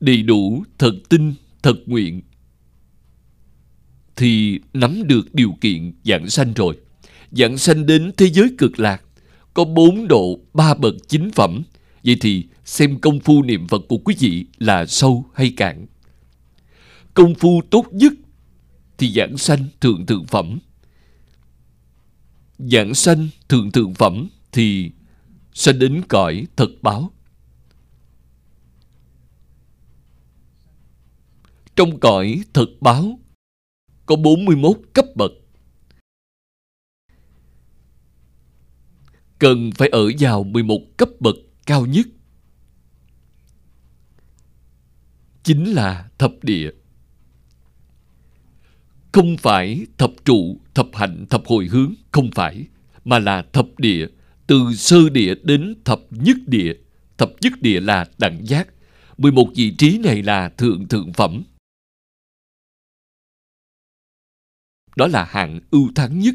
Đầy đủ thật tin, thật nguyện thì nắm được điều kiện giảng sanh rồi. Giảng sanh đến thế giới cực lạc có bốn độ, ba bậc chính phẩm. Vậy thì xem công phu niệm Phật của quý vị là sâu hay cạn. Công phu tốt nhất thì giảng sanh thượng thượng phẩm. Giảng sanh thượng thượng phẩm thì sẽ đến cõi thật báo. Trong cõi thật báo có 41 cấp bậc. Cần phải ở vào 11 cấp bậc cao nhất. Chính là thập địa. Không phải thập trụ, thập hạnh, thập hồi hướng, không phải, mà là thập địa từ sơ địa đến thập nhất địa. Thập nhất địa là đẳng giác. 11 vị trí này là thượng thượng phẩm. Đó là hạng ưu thắng nhất.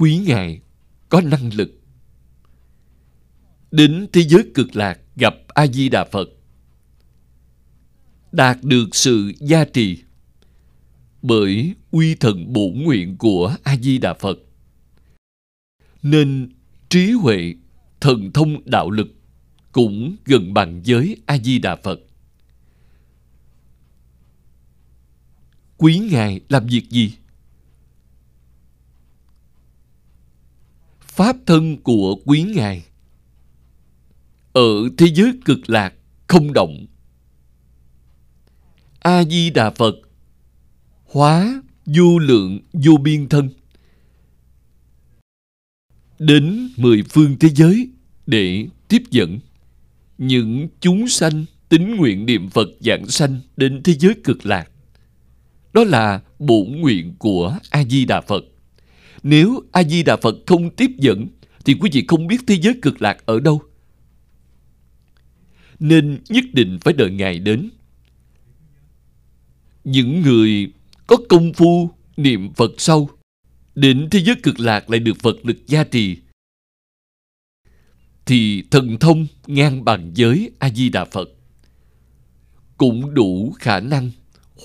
Quý Ngài có năng lực. Đến thế giới cực lạc gặp A-di-đà Phật. Đạt được sự gia trì bởi uy thần bổn nguyện của A-di-đà Phật nên trí huệ, thần thông đạo lực cũng gần bằng với A-di-đà Phật. Quý Ngài làm việc gì? Pháp thân của quý Ngài ở thế giới cực lạc không động. A-di-đà Phật, hóa vô lượng vô biên thân đến mười phương thế giới để tiếp dẫn những chúng sanh tín nguyện niệm Phật dạng sanh đến thế giới cực lạc. Đó là bổn nguyện của A-di-đà Phật. Nếu A-di-đà Phật không tiếp dẫn, thì quý vị không biết thế giới cực lạc ở đâu. Nên nhất định phải đợi Ngài đến. Những người có công phu niệm Phật sâu Đến thế giới cực lạc lại được Phật lực gia trì. thì thần thông ngang bằng giới a di đà phật cũng đủ khả năng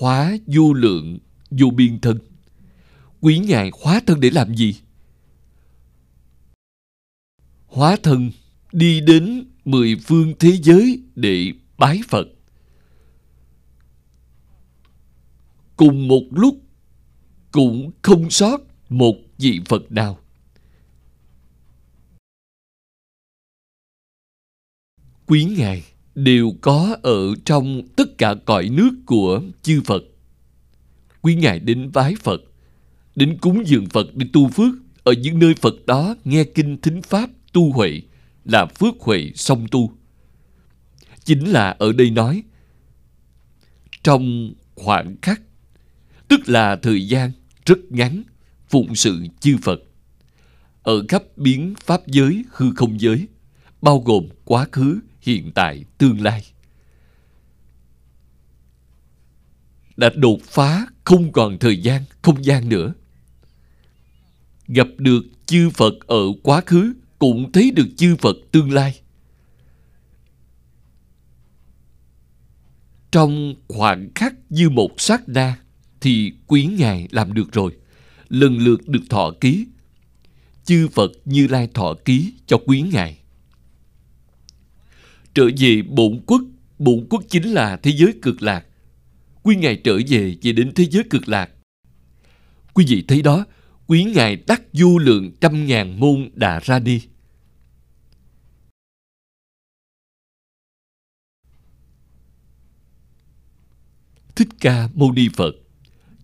hóa vô lượng, vô biên thân quý ngài hóa thân để làm gì? Hóa thân đi đến mười phương thế giới để bái phật. Cùng một lúc cũng không sót một vị phật nào. Quý ngài đều có ở trong tất cả cõi nước của chư Phật. Quý ngài đến vái Phật, đến cúng dường Phật để tu phước ở những nơi Phật đó nghe kinh thính pháp tu huệ là phước huệ song tu. Chính là ở đây nói trong khoảng khắc tức là thời gian rất ngắn phụng sự chư Phật ở khắp biến pháp giới hư không giới bao gồm quá khứ hiện tại, tương lai. Đã đột phá không còn thời gian, không gian nữa. Gặp được chư Phật ở quá khứ, cũng thấy được chư Phật tương lai. Trong khoảng khắc như một sát na, thì quý Ngài làm được rồi. Lần lượt được thọ ký. Chư Phật Như Lai thọ ký cho quý Ngài trở về bổn quốc bổn quốc chính là thế giới cực lạc quý ngài trở về về đến thế giới cực lạc quý vị thấy đó quý ngài đắc vô lượng trăm ngàn môn đà ra đi Thích Ca Mâu Ni Phật,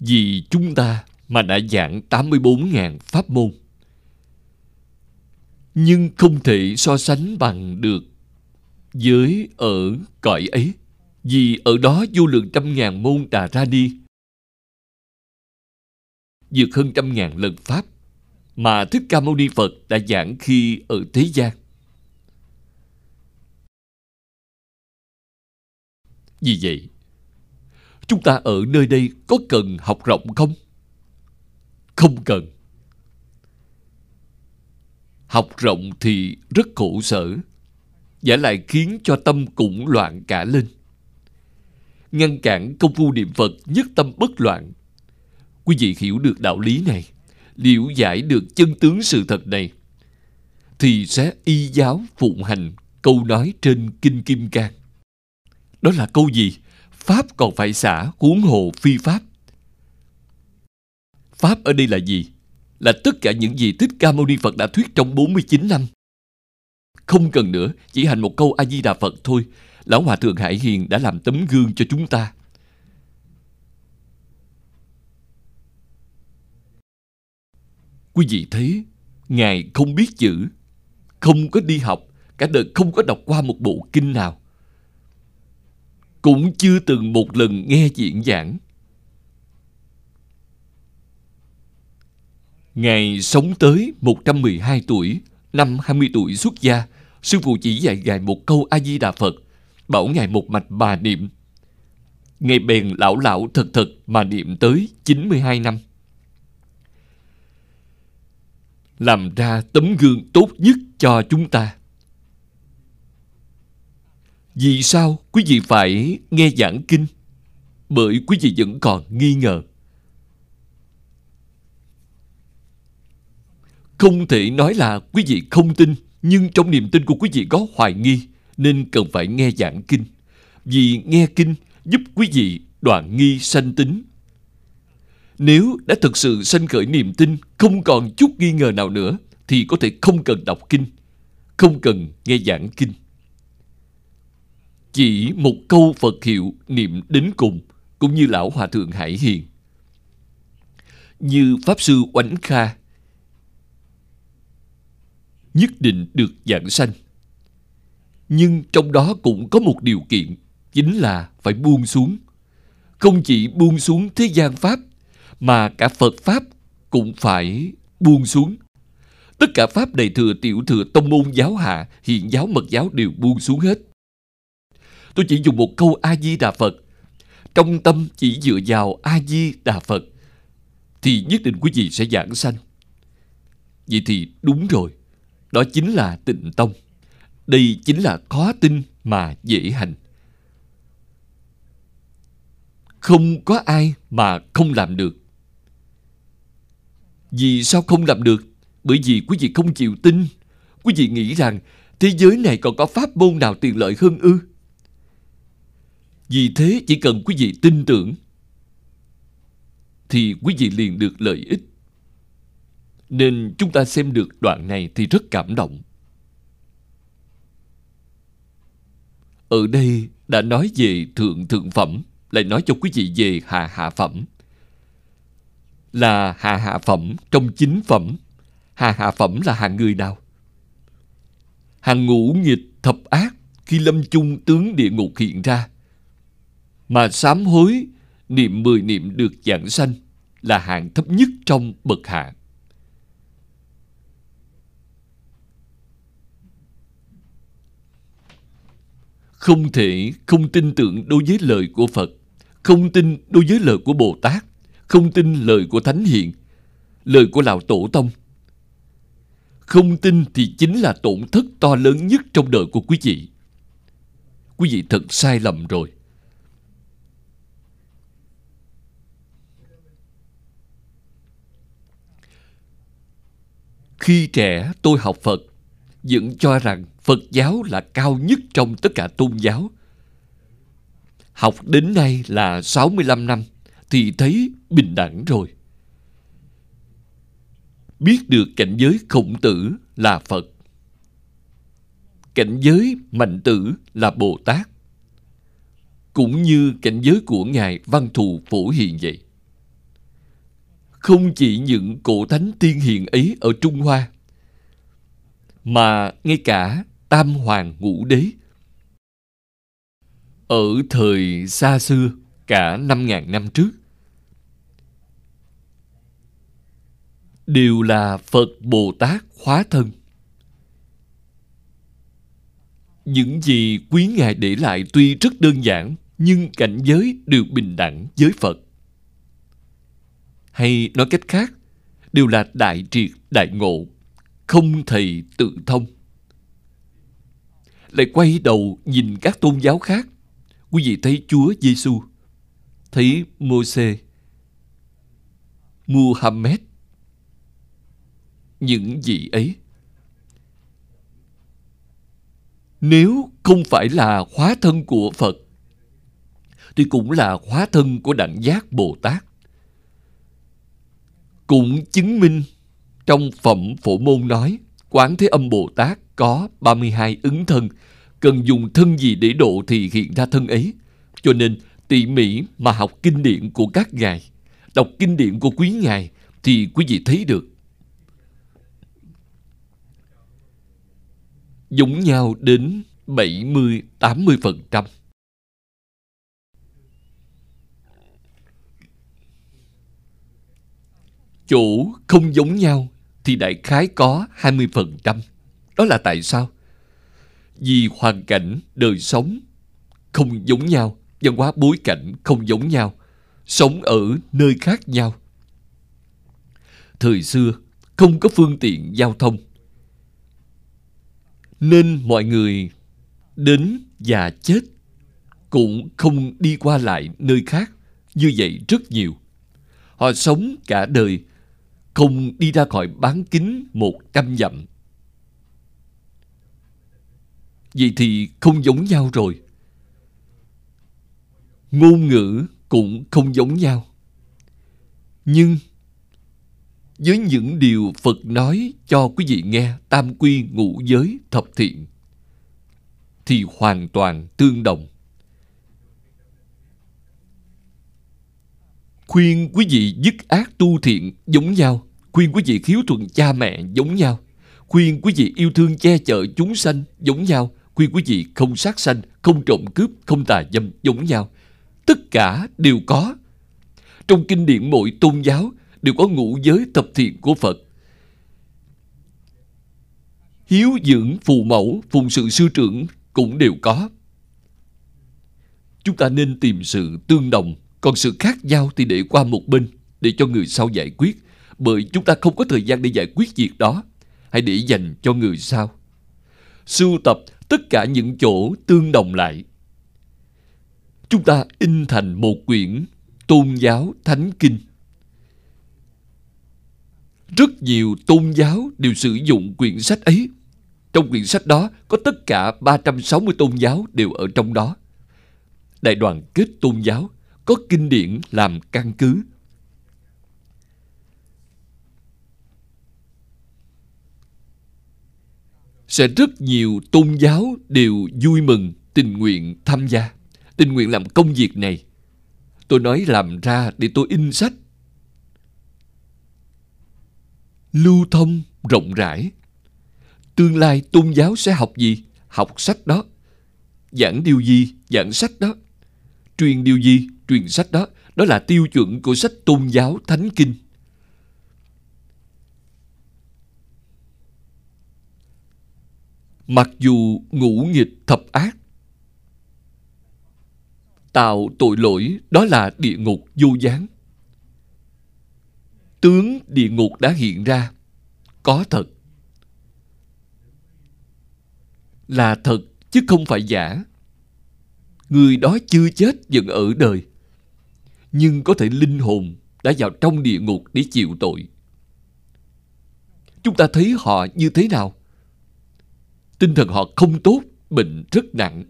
vì chúng ta mà đã giảng 84.000 pháp môn. Nhưng không thể so sánh bằng được với ở cõi ấy, vì ở đó vô lượng trăm ngàn môn đà ra đi vượt hơn trăm ngàn lần pháp mà Thích Ca Mâu Ni Phật đã giảng khi ở thế gian. Vì vậy, chúng ta ở nơi đây có cần học rộng không? Không cần. Học rộng thì rất khổ sở giả lại khiến cho tâm cũng loạn cả lên. Ngăn cản công phu niệm Phật nhất tâm bất loạn. Quý vị hiểu được đạo lý này, liễu giải được chân tướng sự thật này, thì sẽ y giáo phụng hành câu nói trên Kinh Kim Cang. Đó là câu gì? Pháp còn phải xả, huống hồ phi Pháp. Pháp ở đây là gì? Là tất cả những gì Thích Ca Mâu Ni Phật đã thuyết trong 49 năm. Không cần nữa, chỉ hành một câu A-di-đà Phật thôi. Lão Hòa Thượng Hải Hiền đã làm tấm gương cho chúng ta. Quý vị thấy, Ngài không biết chữ, không có đi học, cả đời không có đọc qua một bộ kinh nào. Cũng chưa từng một lần nghe diễn giảng. Ngài sống tới 112 tuổi, năm 20 tuổi xuất gia, sư phụ chỉ dạy Ngài một câu A-di-đà Phật, bảo Ngài một mạch bà niệm. Ngài bèn lão lão thật thật mà niệm tới 92 năm. Làm ra tấm gương tốt nhất cho chúng ta. Vì sao quý vị phải nghe giảng kinh? Bởi quý vị vẫn còn nghi ngờ. Không thể nói là quý vị không tin, nhưng trong niềm tin của quý vị có hoài nghi, nên cần phải nghe giảng kinh. Vì nghe kinh giúp quý vị đoạn nghi sanh tính. Nếu đã thực sự sanh khởi niềm tin không còn chút nghi ngờ nào nữa thì có thể không cần đọc kinh, không cần nghe giảng kinh. Chỉ một câu Phật hiệu niệm đến cùng cũng như Lão Hòa Thượng Hải Hiền. Như Pháp Sư Oánh Kha nhất định được giảng sanh. Nhưng trong đó cũng có một điều kiện, chính là phải buông xuống. Không chỉ buông xuống thế gian Pháp, mà cả Phật Pháp cũng phải buông xuống. Tất cả Pháp đầy thừa tiểu thừa tông môn giáo hạ, hiện giáo mật giáo đều buông xuống hết. Tôi chỉ dùng một câu A-di-đà Phật. Trong tâm chỉ dựa vào A-di-đà Phật, thì nhất định quý vị sẽ giảng sanh. Vậy thì đúng rồi đó chính là tịnh tông đây chính là khó tin mà dễ hành không có ai mà không làm được vì sao không làm được? Bởi vì quý vị không chịu tin. Quý vị nghĩ rằng thế giới này còn có pháp môn nào tiện lợi hơn ư? Vì thế chỉ cần quý vị tin tưởng, thì quý vị liền được lợi ích. Nên chúng ta xem được đoạn này thì rất cảm động. Ở đây đã nói về thượng thượng phẩm, lại nói cho quý vị về hạ hạ phẩm là hạ hạ phẩm trong chính phẩm. Hạ hạ phẩm là hạng người nào? Hàng ngũ nghịch thập ác khi lâm chung tướng địa ngục hiện ra. Mà sám hối niệm mười niệm được giảng sanh là hạng thấp nhất trong bậc hạ. Không thể không tin tưởng đối với lời của Phật, không tin đối với lời của Bồ Tát, không tin lời của Thánh Hiện, lời của Lão Tổ Tông. Không tin thì chính là tổn thất to lớn nhất trong đời của quý vị. Quý vị thật sai lầm rồi. Khi trẻ tôi học Phật, vẫn cho rằng Phật giáo là cao nhất trong tất cả tôn giáo. Học đến nay là 65 năm thì thấy bình đẳng rồi. Biết được cảnh giới khổng tử là Phật. Cảnh giới mạnh tử là Bồ Tát. Cũng như cảnh giới của Ngài Văn Thù Phổ Hiền vậy. Không chỉ những cổ thánh tiên hiền ấy ở Trung Hoa, mà ngay cả tam hoàng ngũ đế ở thời xa xưa, cả năm ngàn năm trước đều là Phật Bồ Tát hóa thân. Những gì quý Ngài để lại tuy rất đơn giản, nhưng cảnh giới đều bình đẳng với Phật. Hay nói cách khác, đều là đại triệt, đại ngộ, không thầy tự thông. Lại quay đầu nhìn các tôn giáo khác. Quý vị thấy Chúa Giêsu, thấy Môse, Muhammad, những gì ấy. Nếu không phải là hóa thân của Phật, thì cũng là hóa thân của Đẳng Giác Bồ Tát. Cũng chứng minh trong Phẩm Phổ Môn nói, Quán Thế Âm Bồ Tát có 32 ứng thân, cần dùng thân gì để độ thì hiện ra thân ấy. Cho nên tỉ mỉ mà học kinh điển của các ngài, đọc kinh điển của quý ngài thì quý vị thấy được. Giống nhau đến 70-80%. Chỗ không giống nhau thì đại khái có 20%. Đó là tại sao? Vì hoàn cảnh, đời sống không giống nhau, văn hóa bối cảnh không giống nhau, sống ở nơi khác nhau. Thời xưa, không có phương tiện giao thông. Nên mọi người đến và chết, cũng không đi qua lại nơi khác. Như vậy rất nhiều. Họ sống cả đời, không đi ra khỏi bán kính một trăm dặm. Vậy thì không giống nhau rồi. Ngôn ngữ cũng không giống nhau. Nhưng với những điều Phật nói cho quý vị nghe tam quy ngũ giới thập thiện thì hoàn toàn tương đồng. Khuyên quý vị dứt ác tu thiện giống nhau. Khuyên quý vị khiếu thuận cha mẹ giống nhau. Khuyên quý vị yêu thương che chở chúng sanh giống nhau. Khuyên quý vị không sát sanh, không trộm cướp, không tà dâm giống nhau. Tất cả đều có. Trong kinh điển mỗi tôn giáo đều có ngũ giới tập thiện của Phật. Hiếu dưỡng phù mẫu, phụng sự sư trưởng cũng đều có. Chúng ta nên tìm sự tương đồng còn sự khác nhau thì để qua một bên để cho người sau giải quyết bởi chúng ta không có thời gian để giải quyết việc đó. Hãy để dành cho người sau. sưu tập tất cả những chỗ tương đồng lại. Chúng ta in thành một quyển tôn giáo thánh kinh. Rất nhiều tôn giáo đều sử dụng quyển sách ấy. Trong quyển sách đó có tất cả 360 tôn giáo đều ở trong đó. Đại đoàn kết tôn giáo có kinh điển làm căn cứ. Sẽ rất nhiều tôn giáo đều vui mừng, tình nguyện tham gia, tình nguyện làm công việc này. Tôi nói làm ra để tôi in sách. Lưu thông rộng rãi. Tương lai tôn giáo sẽ học gì? Học sách đó. Giảng điều gì? Giảng sách đó truyền điều gì, truyền sách đó. Đó là tiêu chuẩn của sách tôn giáo Thánh Kinh. Mặc dù ngũ nghịch thập ác, tạo tội lỗi đó là địa ngục vô gián. Tướng địa ngục đã hiện ra, có thật. Là thật chứ không phải giả người đó chưa chết vẫn ở đời. Nhưng có thể linh hồn đã vào trong địa ngục để chịu tội. Chúng ta thấy họ như thế nào? Tinh thần họ không tốt, bệnh rất nặng.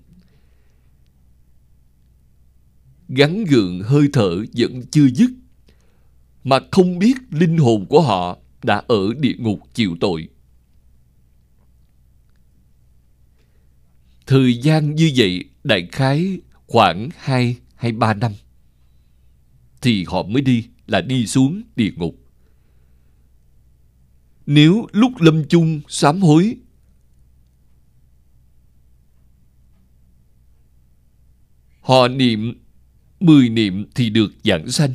Gắn gượng hơi thở vẫn chưa dứt, mà không biết linh hồn của họ đã ở địa ngục chịu tội. Thời gian như vậy, đại khái khoảng 2 hay 3 năm, thì họ mới đi, là đi xuống địa ngục. Nếu lúc lâm chung sám hối, họ niệm 10 niệm thì được giảng sanh.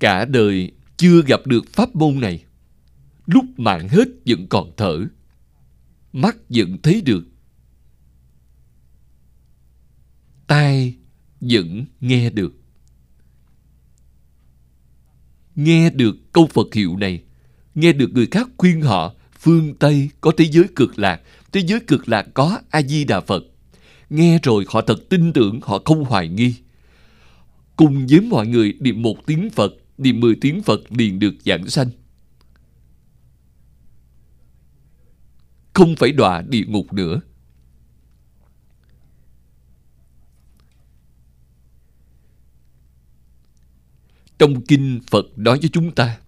Cả đời chưa gặp được pháp môn này. Lúc mạng hết vẫn còn thở, mắt vẫn thấy được. Tai vẫn nghe được. Nghe được câu phật hiệu này, nghe được người khác khuyên họ, phương tây có thế giới cực lạc, thế giới cực lạc có a di đà phật. Nghe rồi họ thật tin tưởng, họ không hoài nghi. Cùng với mọi người niệm một tiếng phật niệm mười tiếng phật liền được giảng sanh không phải đọa địa ngục nữa. Trong kinh Phật nói với chúng ta,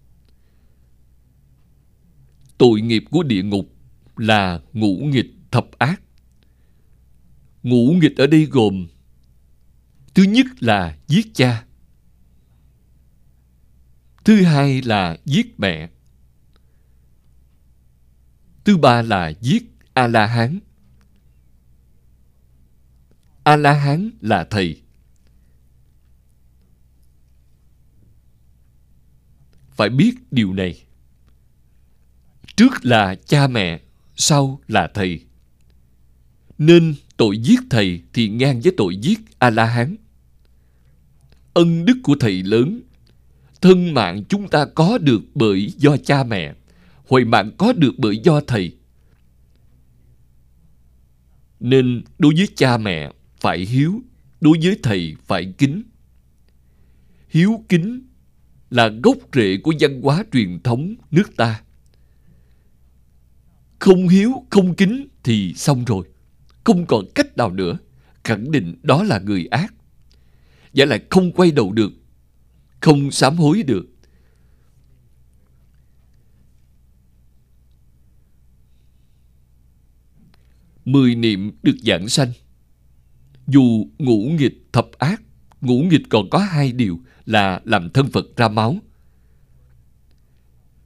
Tội nghiệp của địa ngục là ngũ nghịch thập ác. Ngũ nghịch ở đây gồm, Thứ nhất là giết cha Thứ hai là giết mẹ Thứ ba là giết A-la-hán. A-la-hán là thầy. Phải biết điều này. Trước là cha mẹ, sau là thầy. Nên tội giết thầy thì ngang với tội giết A-la-hán. Ân đức của thầy lớn, thân mạng chúng ta có được bởi do cha mẹ huệ mạng có được bởi do thầy. Nên đối với cha mẹ phải hiếu, đối với thầy phải kính. Hiếu kính là gốc rễ của văn hóa truyền thống nước ta. Không hiếu, không kính thì xong rồi. Không còn cách nào nữa. Khẳng định đó là người ác. giả lại không quay đầu được. Không sám hối được. mười niệm được giảng sanh. Dù ngũ nghịch thập ác, ngũ nghịch còn có hai điều là làm thân Phật ra máu.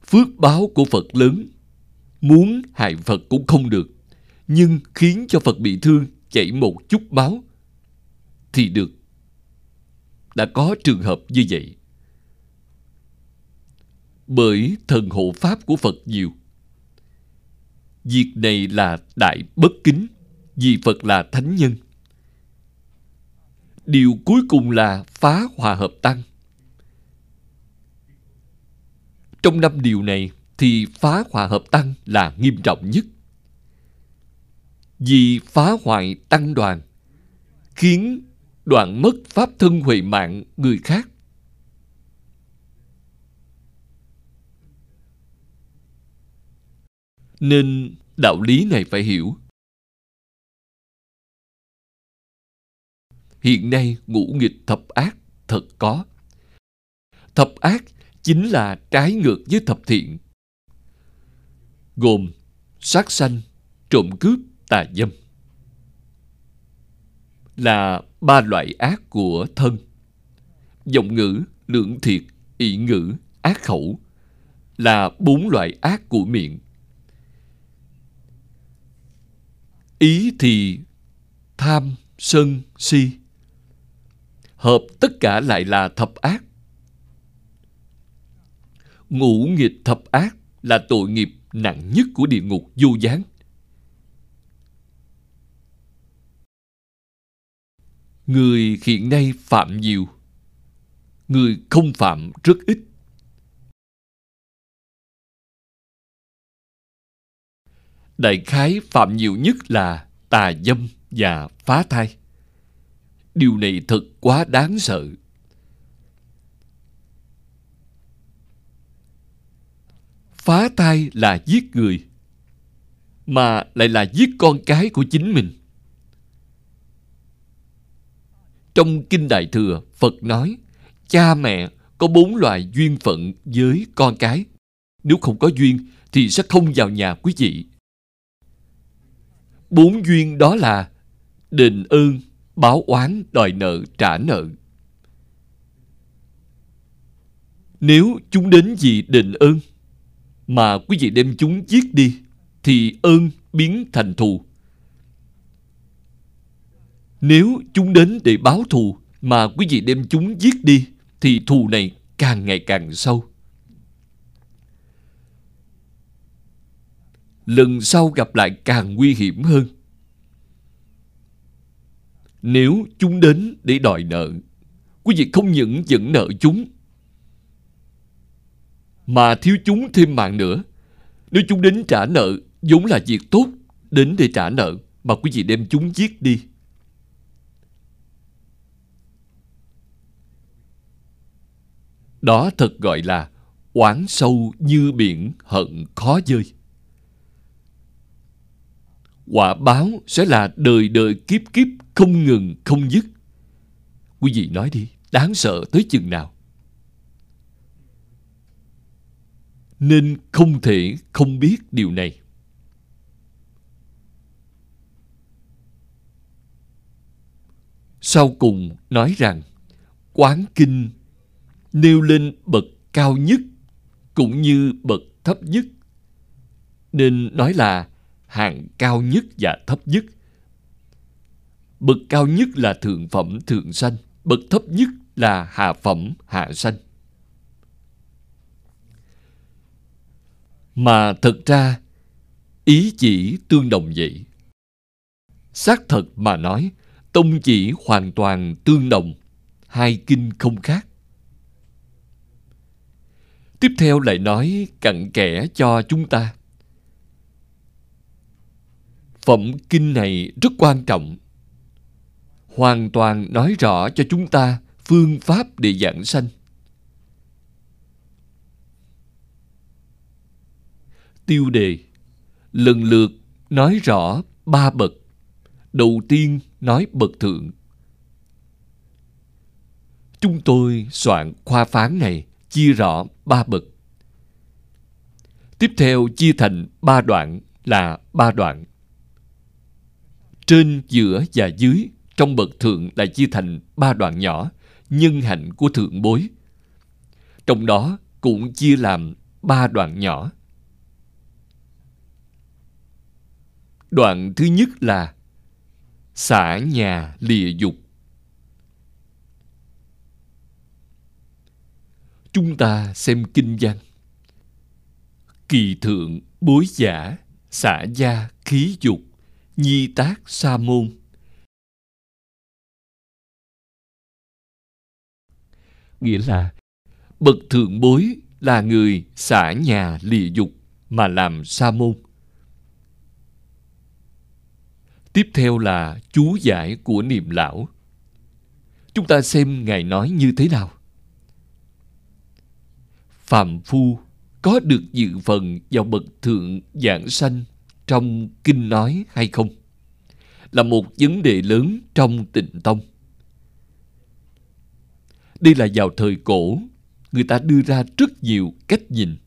Phước báo của Phật lớn, muốn hại Phật cũng không được, nhưng khiến cho Phật bị thương chảy một chút máu thì được. Đã có trường hợp như vậy. Bởi thần hộ pháp của Phật nhiều Việc này là đại bất kính, vì Phật là thánh nhân. Điều cuối cùng là phá hòa hợp tăng. Trong năm điều này, thì phá hòa hợp tăng là nghiêm trọng nhất. Vì phá hoại tăng đoàn khiến đoạn mất pháp thân huệ mạng người khác. Nên đạo lý này phải hiểu. Hiện nay ngũ nghịch thập ác thật có. Thập ác chính là trái ngược với thập thiện. Gồm sát sanh, trộm cướp, tà dâm. Là ba loại ác của thân. Giọng ngữ, lưỡng thiệt, ị ngữ, ác khẩu là bốn loại ác của miệng. Ý thì tham, sân, si. Hợp tất cả lại là thập ác. Ngũ nghịch thập ác là tội nghiệp nặng nhất của địa ngục vô gián. Người hiện nay phạm nhiều, người không phạm rất ít. Đại khái phạm nhiều nhất là tà dâm và phá thai. Điều này thật quá đáng sợ. Phá thai là giết người, mà lại là giết con cái của chính mình. Trong Kinh Đại Thừa, Phật nói, cha mẹ có bốn loại duyên phận với con cái. Nếu không có duyên, thì sẽ không vào nhà quý vị. Bốn duyên đó là đền ơn, báo oán, đòi nợ, trả nợ. Nếu chúng đến vì đền ơn, mà quý vị đem chúng giết đi, thì ơn biến thành thù. Nếu chúng đến để báo thù mà quý vị đem chúng giết đi thì thù này càng ngày càng sâu. Lần sau gặp lại càng nguy hiểm hơn. Nếu chúng đến để đòi nợ, quý vị không những dẫn nợ chúng, mà thiếu chúng thêm mạng nữa. Nếu chúng đến trả nợ, vốn là việc tốt, đến để trả nợ, mà quý vị đem chúng giết đi Đó thật gọi là oán sâu như biển hận khó dơi. Quả báo sẽ là đời đời kiếp kiếp không ngừng không dứt. Quý vị nói đi, đáng sợ tới chừng nào? Nên không thể không biết điều này. Sau cùng nói rằng quán kinh nêu lên bậc cao nhất cũng như bậc thấp nhất. Nên nói là hạng cao nhất và thấp nhất. Bậc cao nhất là thượng phẩm thượng sanh, bậc thấp nhất là hạ phẩm hạ sanh. Mà thật ra, ý chỉ tương đồng vậy. Xác thật mà nói, tông chỉ hoàn toàn tương đồng, hai kinh không khác. Tiếp theo lại nói cặn kẽ cho chúng ta. Phẩm kinh này rất quan trọng. Hoàn toàn nói rõ cho chúng ta phương pháp để giảng sanh. Tiêu đề, lần lượt nói rõ ba bậc. Đầu tiên nói bậc thượng. Chúng tôi soạn khoa phán này chia rõ ba bậc. Tiếp theo chia thành ba đoạn là ba đoạn. Trên, giữa và dưới trong bậc thượng lại chia thành ba đoạn nhỏ, nhân hạnh của thượng bối. Trong đó cũng chia làm ba đoạn nhỏ. Đoạn thứ nhất là xả nhà lìa dục Chúng ta xem kinh văn. Kỳ thượng bối giả, xả gia khí dục, nhi tác sa môn. Nghĩa là, bậc thượng bối là người xả nhà lìa dục mà làm sa môn. Tiếp theo là chú giải của niệm lão. Chúng ta xem Ngài nói như thế nào. Phạm Phu có được dự phần vào bậc thượng giảng sanh trong kinh nói hay không? Là một vấn đề lớn trong tịnh tông. Đây là vào thời cổ, người ta đưa ra rất nhiều cách nhìn.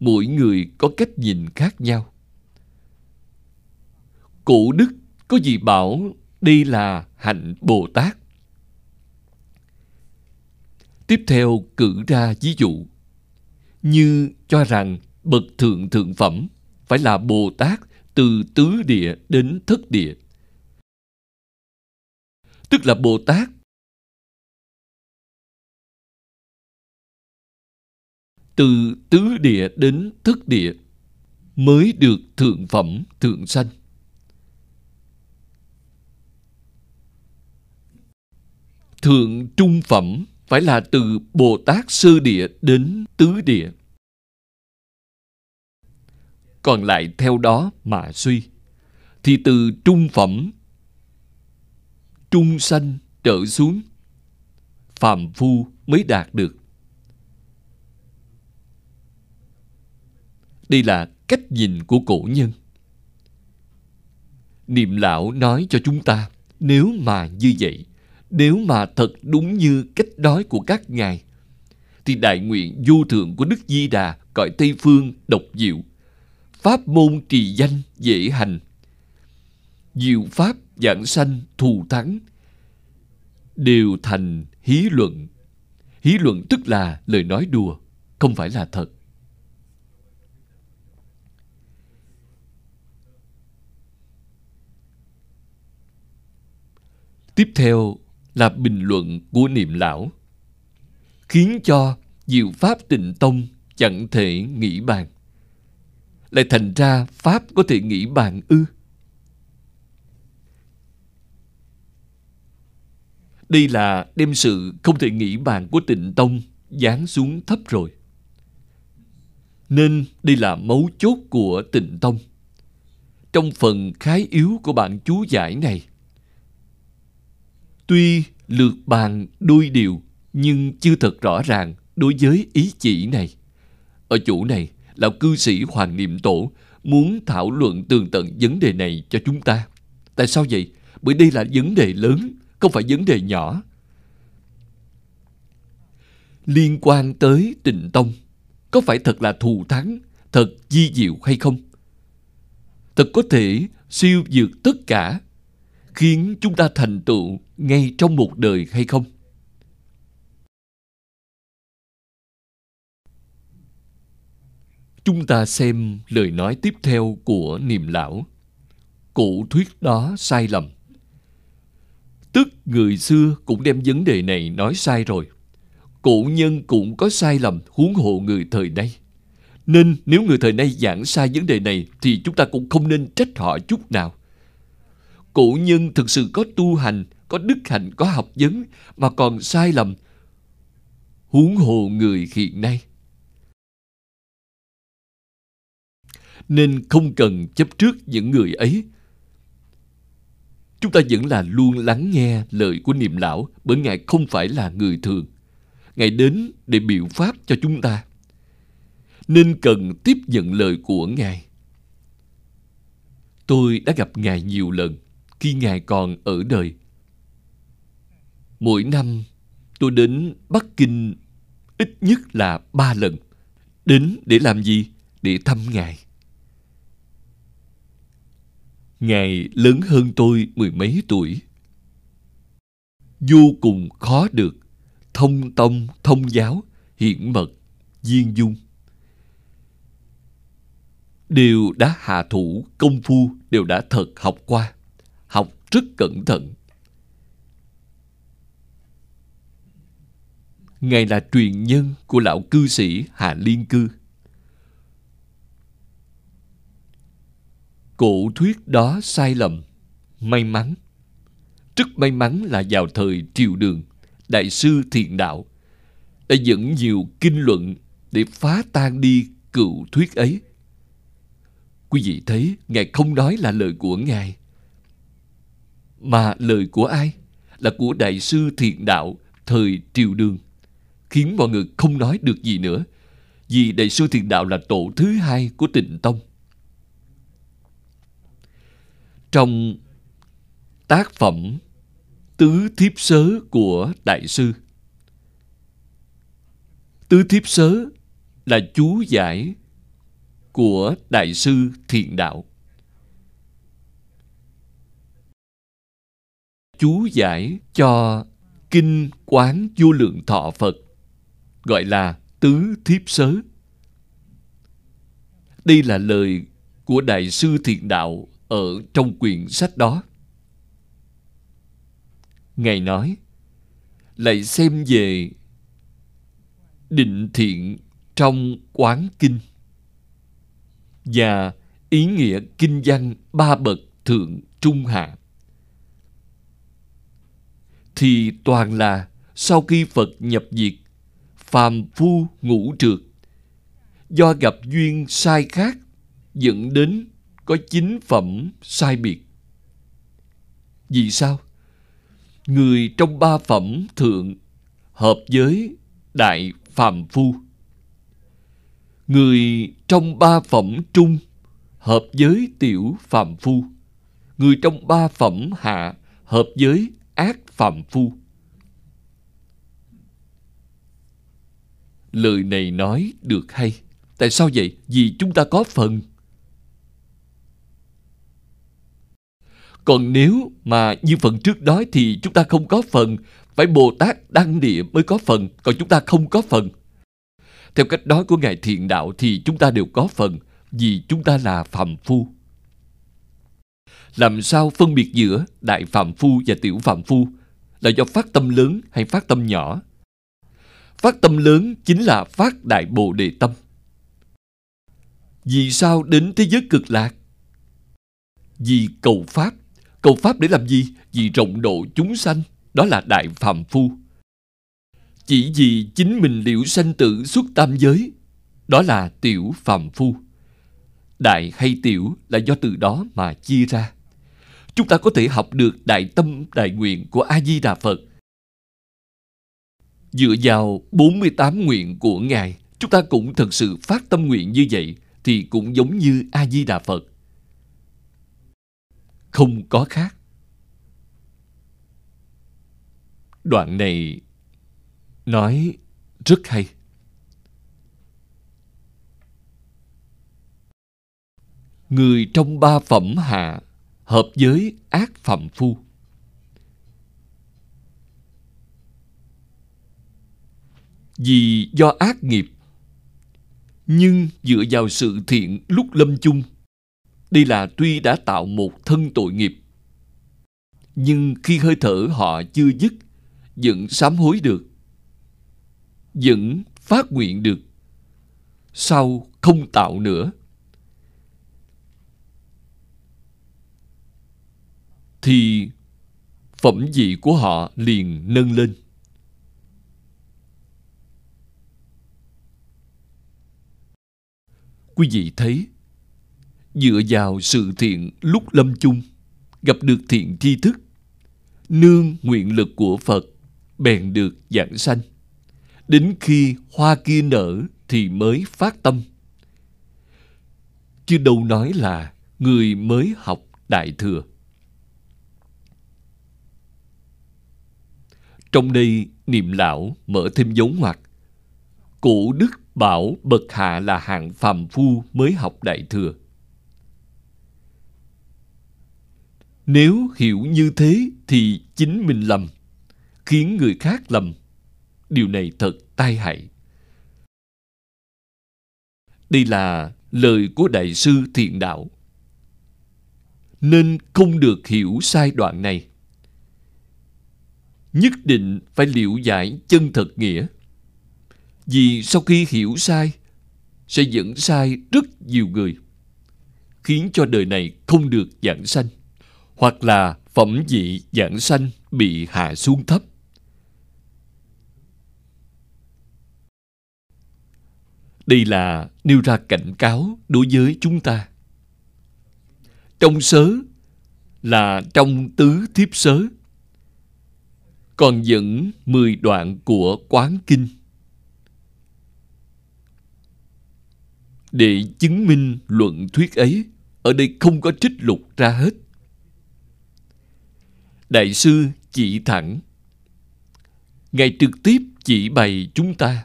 Mỗi người có cách nhìn khác nhau. Cổ đức có gì bảo đây là hạnh Bồ Tát. Tiếp theo cử ra ví dụ như cho rằng bậc thượng thượng phẩm phải là Bồ Tát từ tứ địa đến thất địa. Tức là Bồ Tát từ tứ địa đến thất địa mới được thượng phẩm, thượng sanh. Thượng trung phẩm phải là từ Bồ Tát sơ địa đến tứ địa. Còn lại theo đó mà suy, thì từ trung phẩm, trung sanh trở xuống, phàm phu mới đạt được. Đây là cách nhìn của cổ nhân. Niệm lão nói cho chúng ta, nếu mà như vậy, nếu mà thật đúng như cách nói của các ngài, thì đại nguyện vô thượng của Đức Di Đà cõi Tây Phương độc diệu, pháp môn trì danh dễ hành, diệu pháp giảng sanh thù thắng, đều thành hí luận. Hí luận tức là lời nói đùa, không phải là thật. Tiếp theo là bình luận của niệm lão, khiến cho diệu pháp tịnh tông chẳng thể nghĩ bàn. Lại thành ra Pháp có thể nghĩ bàn ư? Đây là đem sự không thể nghĩ bàn của tịnh tông dán xuống thấp rồi. Nên đây là mấu chốt của tịnh tông. Trong phần khái yếu của bạn chú giải này, Tuy lược bàn đôi điều, nhưng chưa thật rõ ràng đối với ý chỉ này. Ở chỗ này, lão cư sĩ Hoàng Niệm Tổ muốn thảo luận tường tận vấn đề này cho chúng ta. Tại sao vậy? Bởi đây là vấn đề lớn, không phải vấn đề nhỏ. Liên quan tới tịnh tông, có phải thật là thù thắng, thật di diệu hay không? Thật có thể siêu vượt tất cả khiến chúng ta thành tựu ngay trong một đời hay không? Chúng ta xem lời nói tiếp theo của niệm lão. Cụ thuyết đó sai lầm. Tức người xưa cũng đem vấn đề này nói sai rồi. Cụ nhân cũng có sai lầm huống hộ người thời nay. Nên nếu người thời nay giảng sai vấn đề này thì chúng ta cũng không nên trách họ chút nào. Cụ nhân thực sự có tu hành, có đức hạnh, có học vấn mà còn sai lầm. Huống hồ người hiện nay. Nên không cần chấp trước những người ấy. Chúng ta vẫn là luôn lắng nghe lời của niệm lão bởi Ngài không phải là người thường. Ngài đến để biểu pháp cho chúng ta. Nên cần tiếp nhận lời của Ngài. Tôi đã gặp Ngài nhiều lần khi Ngài còn ở đời. Mỗi năm, tôi đến Bắc Kinh ít nhất là ba lần. Đến để làm gì? Để thăm Ngài. Ngài lớn hơn tôi mười mấy tuổi. Vô cùng khó được, thông tông, thông giáo, hiển mật, viên dung. Đều đã hạ thủ, công phu đều đã thật học qua học rất cẩn thận. Ngài là truyền nhân của lão cư sĩ hà Liên Cư. Cổ thuyết đó sai lầm, may mắn. Rất may mắn là vào thời triều đường, Đại sư thiền Đạo đã dẫn nhiều kinh luận để phá tan đi cựu thuyết ấy. Quý vị thấy, Ngài không nói là lời của Ngài. Mà lời của ai? Là của Đại sư thiền Đạo thời triều đường. Khiến mọi người không nói được gì nữa. Vì Đại sư thiền Đạo là tổ thứ hai của tịnh Tông. Trong tác phẩm Tứ Thiếp Sớ của Đại sư Tứ Thiếp Sớ là chú giải của Đại sư Thiện Đạo. Chú giải cho Kinh Quán Vô Lượng Thọ Phật, gọi là Tứ Thiếp Sớ. Đây là lời của Đại sư Thiện Đạo ở trong quyển sách đó. Ngài nói, lại xem về định thiện trong quán kinh và ý nghĩa kinh văn ba bậc thượng trung hạ thì toàn là sau khi Phật nhập diệt phàm phu ngũ trượt do gặp duyên sai khác dẫn đến có chính phẩm sai biệt. Vì sao? Người trong ba phẩm thượng hợp với đại phàm phu. Người trong ba phẩm trung hợp với tiểu phàm phu. Người trong ba phẩm hạ hợp với ác phàm phu. Lời này nói được hay. Tại sao vậy? Vì chúng ta có phần còn nếu mà như phần trước nói thì chúng ta không có phần, phải bồ tát đăng địa mới có phần, còn chúng ta không có phần theo cách nói của Ngài Thiện Đạo thì chúng ta đều có phần, vì chúng ta là phạm phu. Làm sao phân biệt giữa đại phạm phu và tiểu phạm phu là do phát tâm lớn hay phát tâm nhỏ? Phát tâm lớn chính là phát đại bồ đề tâm. Vì sao đến thế giới cực lạc? Vì cầu Pháp. Cầu Pháp để làm gì? Vì rộng độ chúng sanh. Đó là đại phàm phu. Chỉ vì chính mình liễu sanh tử xuất tam giới, đó là tiểu phàm phu. Đại hay tiểu là do từ đó mà chia ra. Chúng ta có thể học được đại tâm, đại nguyện của a di đà phật. Dựa vào 48 nguyện của ngài, chúng ta cũng thật sự phát tâm nguyện như vậy thì cũng giống như a di đà phật không có khác. Đoạn này nói rất hay. Người trong ba phẩm hạ hợp với ác phạm phu. Vì do ác nghiệp, nhưng dựa vào sự thiện lúc lâm chung đây là tuy đã tạo một thân tội nghiệp, nhưng khi hơi thở họ chưa dứt, vẫn sám hối được, vẫn phát nguyện được, sau không tạo nữa. Thì phẩm vị của họ liền nâng lên. Quý vị thấy dựa vào sự thiện lúc lâm chung gặp được thiện tri thức nương nguyện lực của phật bèn được giảng sanh Đến khi hoa kia nở thì mới phát tâm. Chứ đâu nói là người mới học Đại Thừa. Trong đây, niệm lão mở thêm dấu ngoặc. Cổ đức bảo bậc hạ là hạng phàm phu mới học Đại Thừa. Nếu hiểu như thế thì chính mình lầm, khiến người khác lầm Điều này thật tai hại. Đây là lời của Đại sư Thiện Đạo. Nên không được hiểu sai đoạn này. Nhất định phải liệu giải chân thật nghĩa. Vì sau khi hiểu sai, sẽ dẫn sai rất nhiều người, khiến cho đời này không được giảng sanh, hoặc là phẩm vị giảng sanh bị hạ xuống thấp. Đây là nêu ra cảnh cáo đối với chúng ta. Trong sớ là trong tứ thiếp sớ. Còn dẫn 10 đoạn của Quán Kinh. Để chứng minh luận thuyết ấy, ở đây không có trích lục ra hết. Đại sư chỉ thẳng. Ngài trực tiếp chỉ bày chúng ta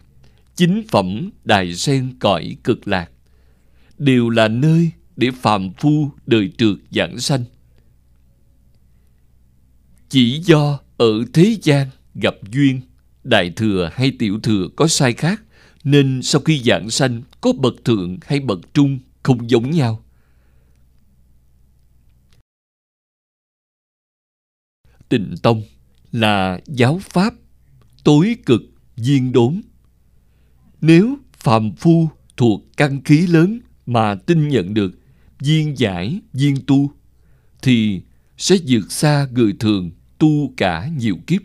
chính phẩm đài sen cõi cực lạc đều là nơi để phàm phu đời trượt giảng sanh. Chỉ do ở thế gian gặp duyên, đại thừa hay tiểu thừa có sai khác, nên sau khi giảng sanh có bậc thượng hay bậc trung không giống nhau. Tịnh Tông là giáo pháp tối cực viên đốn. Nếu phàm phu thuộc căn khí lớn mà tin nhận được viên giải, viên tu, thì sẽ vượt xa người thường tu cả nhiều kiếp.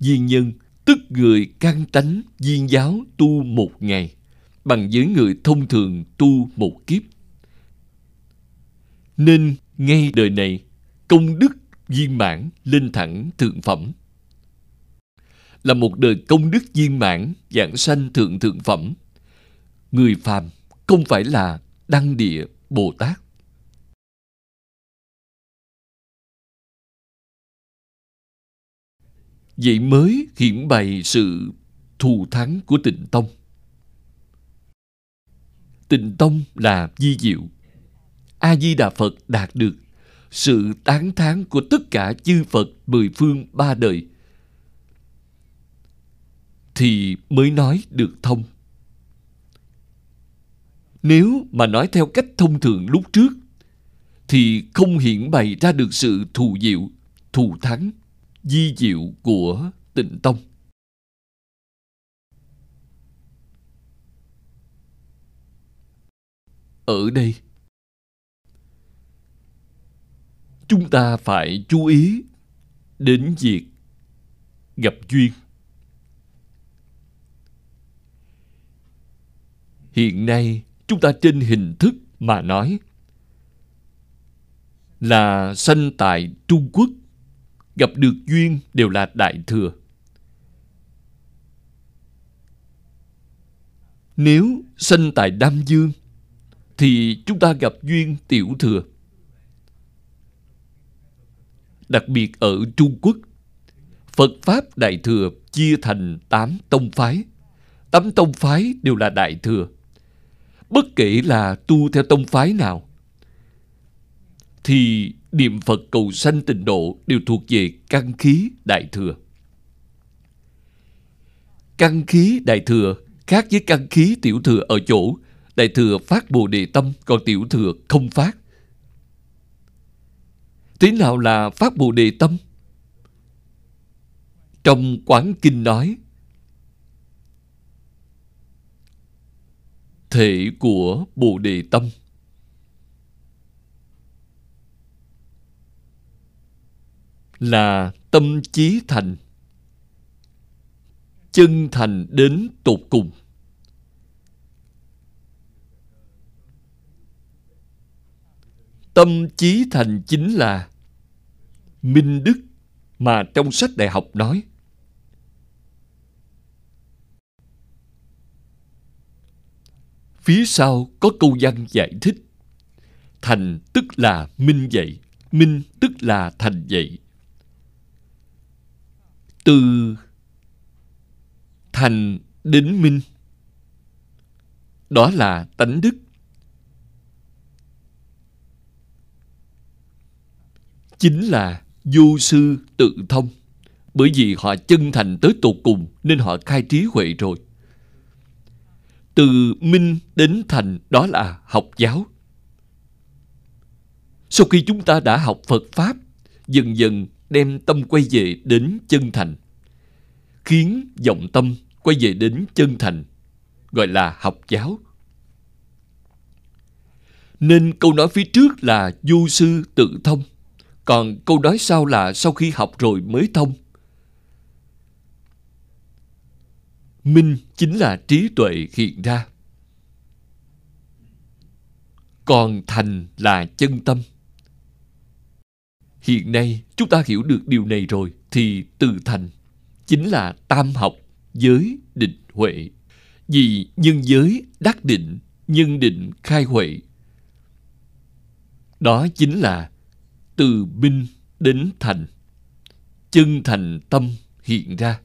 Viên nhân tức người căn tánh viên giáo tu một ngày bằng với người thông thường tu một kiếp. Nên ngay đời này, công đức viên mãn lên thẳng thượng phẩm. Là một đời công đức viên mãn, giảng sanh thượng thượng phẩm. Người phàm không phải là đăng địa bồ tát. Vậy mới hiển bày sự thù thắng của tịnh tông. Tịnh tông là di diệu a di đà phật đạt được sự tán thán của tất cả chư Phật mười phương ba đời thì mới nói được thông. Nếu mà nói theo cách thông thường lúc trước thì không hiện bày ra được sự thù diệu, thù thắng, di diệu của tịnh tông. Ở đây chúng ta phải chú ý đến việc gặp duyên. Hiện nay, chúng ta trên hình thức mà nói là sanh tại trung quốc, gặp được duyên đều là đại thừa. Nếu sanh tại nam dương, thì chúng ta gặp duyên tiểu thừa đặc biệt ở Trung Quốc. Phật Pháp Đại Thừa chia thành tám tông phái. Tám tông phái đều là Đại Thừa. Bất kể là tu theo tông phái nào, thì niệm Phật cầu sanh tịnh độ đều thuộc về căn khí Đại Thừa. Căn khí Đại Thừa khác với căn khí Tiểu Thừa ở chỗ Đại Thừa phát Bồ Đề Tâm, còn Tiểu Thừa không phát. Thế nào là phát Bồ Đề Tâm? Trong Quán Kinh nói, Thể của Bồ Đề Tâm Là tâm trí thành, Chân thành đến tột cùng Tâm trí thành chính là minh đức mà trong sách đại học nói. Phía sau có câu văn giải thích. Thành tức là minh vậy minh tức là thành vậy Từ thành đến minh, đó là tánh đức. Chính là vô sư tự thông. Bởi vì họ chân thành tới tột cùng, nên họ khai trí huệ rồi. Từ minh đến thành, đó là học giáo. Sau khi chúng ta đã học phật pháp, dần dần đem tâm quay về đến chân thành, khiến vọng tâm quay về đến chân thành, gọi là học giáo. Nên câu nói phía trước là du sư tự thông còn câu nói sau là sau khi học rồi mới thông. minh chính là trí tuệ hiện ra. Còn thành là chân tâm. Hiện nay chúng ta hiểu được điều này rồi thì từ thành chính là tam học giới định huệ. Vì nhân giới đắc định, nhân định khai huệ. Đó chính là từ binh đến thành, chân thành tâm hiện ra.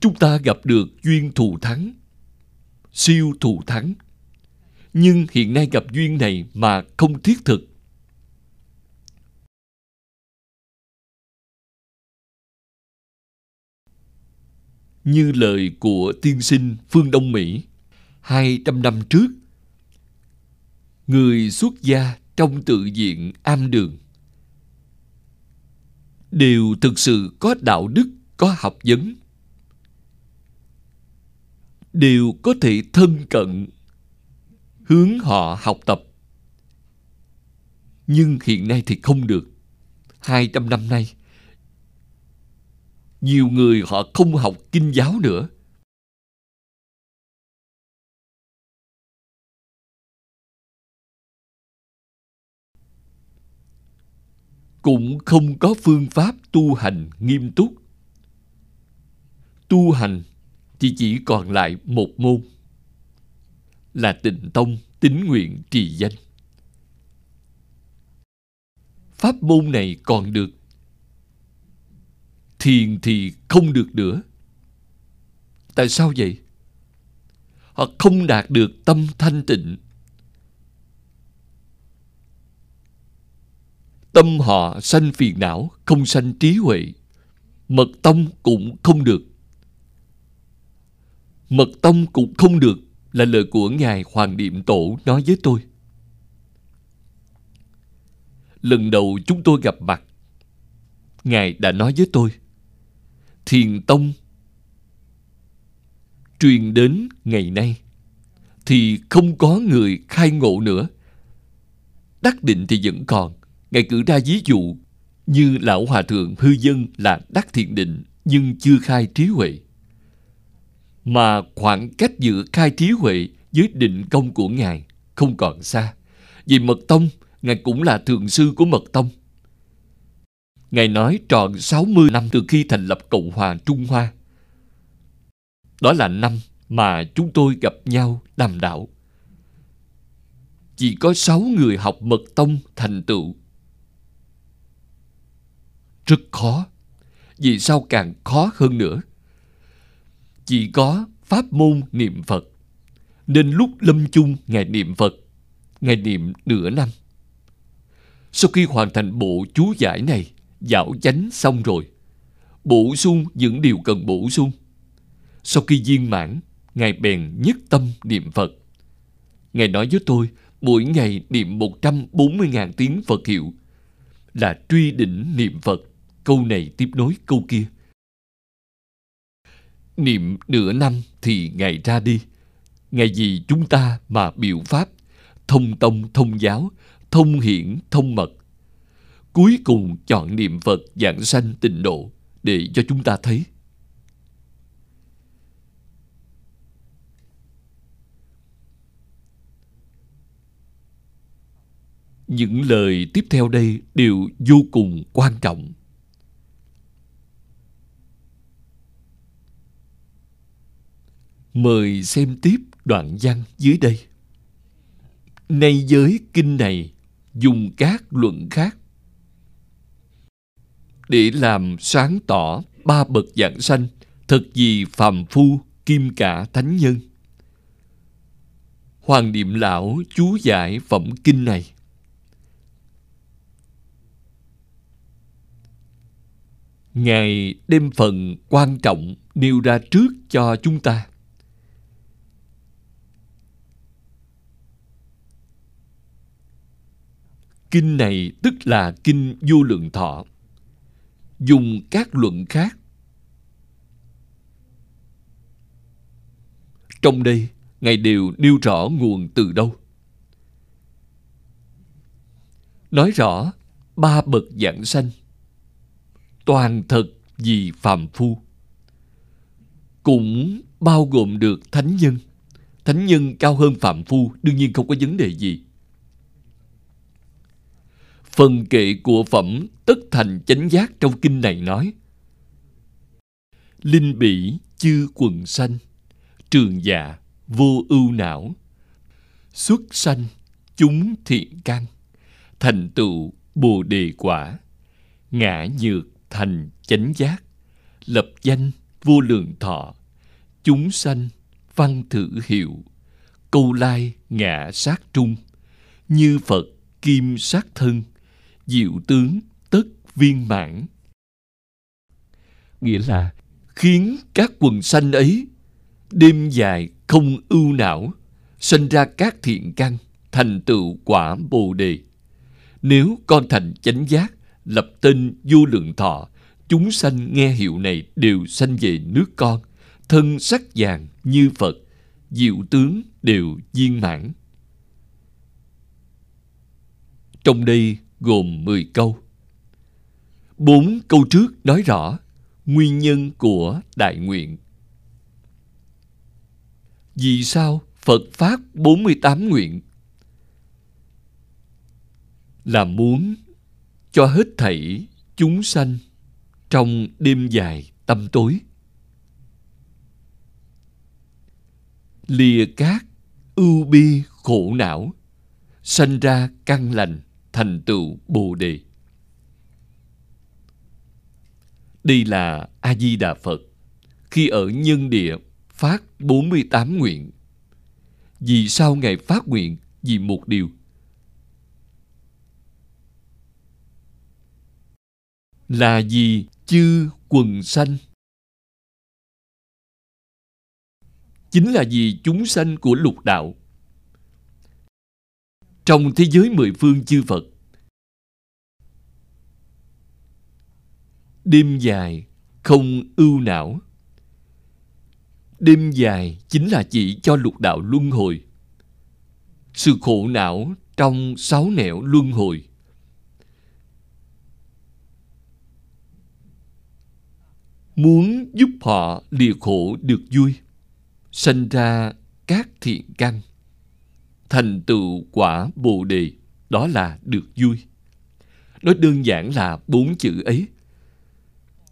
Chúng ta gặp được duyên thù thắng, siêu thù thắng. Nhưng hiện nay gặp duyên này mà không thiết thực. Như lời của tiên sinh phương Đông Mỹ 200 năm trước. Người xuất gia trong tự diện am đường đều thực sự có đạo đức, có học vấn, đều có thể thân cận hướng họ học tập. Nhưng hiện nay thì không được. 200 năm nay, nhiều người họ không học kinh giáo nữa. Cũng không có phương pháp tu hành nghiêm túc. Tu hành thì chỉ còn lại một môn, là tịnh tông tín nguyện trì danh. Pháp môn này còn được, thiền thì không được nữa. Tại sao vậy? Họ không đạt được tâm thanh tịnh. Tâm họ sanh phiền não, không sanh trí huệ. Mật tông cũng không được. Mật tông cũng không được là lời của Ngài Hoàng niệm Tổ nói với tôi. Lần đầu chúng tôi gặp mặt, Ngài đã nói với tôi, thiền tông truyền đến ngày nay thì không có người khai ngộ nữa. Đắc định thì vẫn còn. Ngài cử ra ví dụ như Lão Hòa Thượng Hư Dân là đắc thiền định nhưng chưa khai trí huệ. Mà khoảng cách giữa khai trí huệ với định công của Ngài không còn xa. Vì Mật Tông, Ngài cũng là thượng sư của Mật Tông. Ngài nói tròn 60 năm từ khi thành lập Cộng hòa Trung Hoa. Đó là năm mà chúng tôi gặp nhau đàm đạo. Chỉ có sáu người học mật tông thành tựu. Rất khó. Vì sao càng khó hơn nữa? Chỉ có pháp môn niệm Phật. Nên lúc lâm chung Ngài niệm Phật, Ngài niệm nửa năm. Sau khi hoàn thành bộ chú giải này, dạo chánh xong rồi. Bổ sung những điều cần bổ sung. Sau khi viên mãn, Ngài bèn nhất tâm niệm Phật. Ngài nói với tôi, mỗi ngày niệm 140.000 tiếng Phật hiệu là truy đỉnh niệm Phật. Câu này tiếp nối câu kia. Niệm nửa năm thì Ngài ra đi. Ngài vì chúng ta mà biểu pháp, thông tông thông giáo, thông hiển thông mật cuối cùng chọn niệm Phật giảng sanh tịnh độ để cho chúng ta thấy. Những lời tiếp theo đây đều vô cùng quan trọng. Mời xem tiếp đoạn văn dưới đây. Nay giới kinh này dùng các luận khác. Để làm sáng tỏ ba bậc dạng sanh, thật gì phàm phu, kim cả thánh nhân. Hoàng niệm lão chú giải phẩm kinh này. Ngài đem phần quan trọng nêu ra trước cho chúng ta. Kinh này tức là kinh vô lượng thọ dùng các luận khác. Trong đây, Ngài đều nêu rõ nguồn từ đâu. Nói rõ ba bậc dạng sanh. toàn thật vì phàm phu cũng bao gồm được thánh nhân thánh nhân cao hơn phạm phu đương nhiên không có vấn đề gì phần kệ của phẩm tất thành chánh giác trong kinh này nói, linh bỉ chư quần sanh, trường dạ vô ưu não, xuất sanh chúng thiện căn thành tựu bồ đề quả, ngã nhược thành chánh giác, lập danh vô lượng thọ, chúng sanh văn thử hiệu, câu lai ngã sát trung, như phật kim sát thân diệu tướng tất viên mãn. Nghĩa là khiến các quần sanh ấy đêm dài không ưu não sinh ra các thiện căn, thành tựu quả bồ đề. Nếu con thành chánh giác, lập tên vô lượng thọ, chúng sanh nghe hiệu này đều sanh về nước con, thân sắc vàng như phật, diệu tướng đều viên mãn. Trong đây gồm 10 câu. Bốn câu trước nói rõ nguyên nhân của đại nguyện. Vì sao Phật phát 48 nguyện? Là muốn cho hết thảy chúng sanh trong đêm dài tâm tối. Lìa cát ưu bi khổ não, sanh ra căn lành thành tựu bồ đề. Đây là a di đà phật, khi ở nhân địa phát 48 nguyện. Vì sao ngài phát nguyện? Vì một điều. Là vì chư quần sanh. Chính là vì chúng sanh của lục đạo trong thế giới mười phương chư Phật, đêm dài không ưu não. Đêm dài chính là chỉ cho lục đạo luân hồi. Sự khổ não trong sáu nẻo luân hồi. Muốn giúp họ lìa khổ được vui sinh ra các thiện căn thành tựu quả bồ đề đó là được vui. Nói đơn giản là bốn chữ ấy.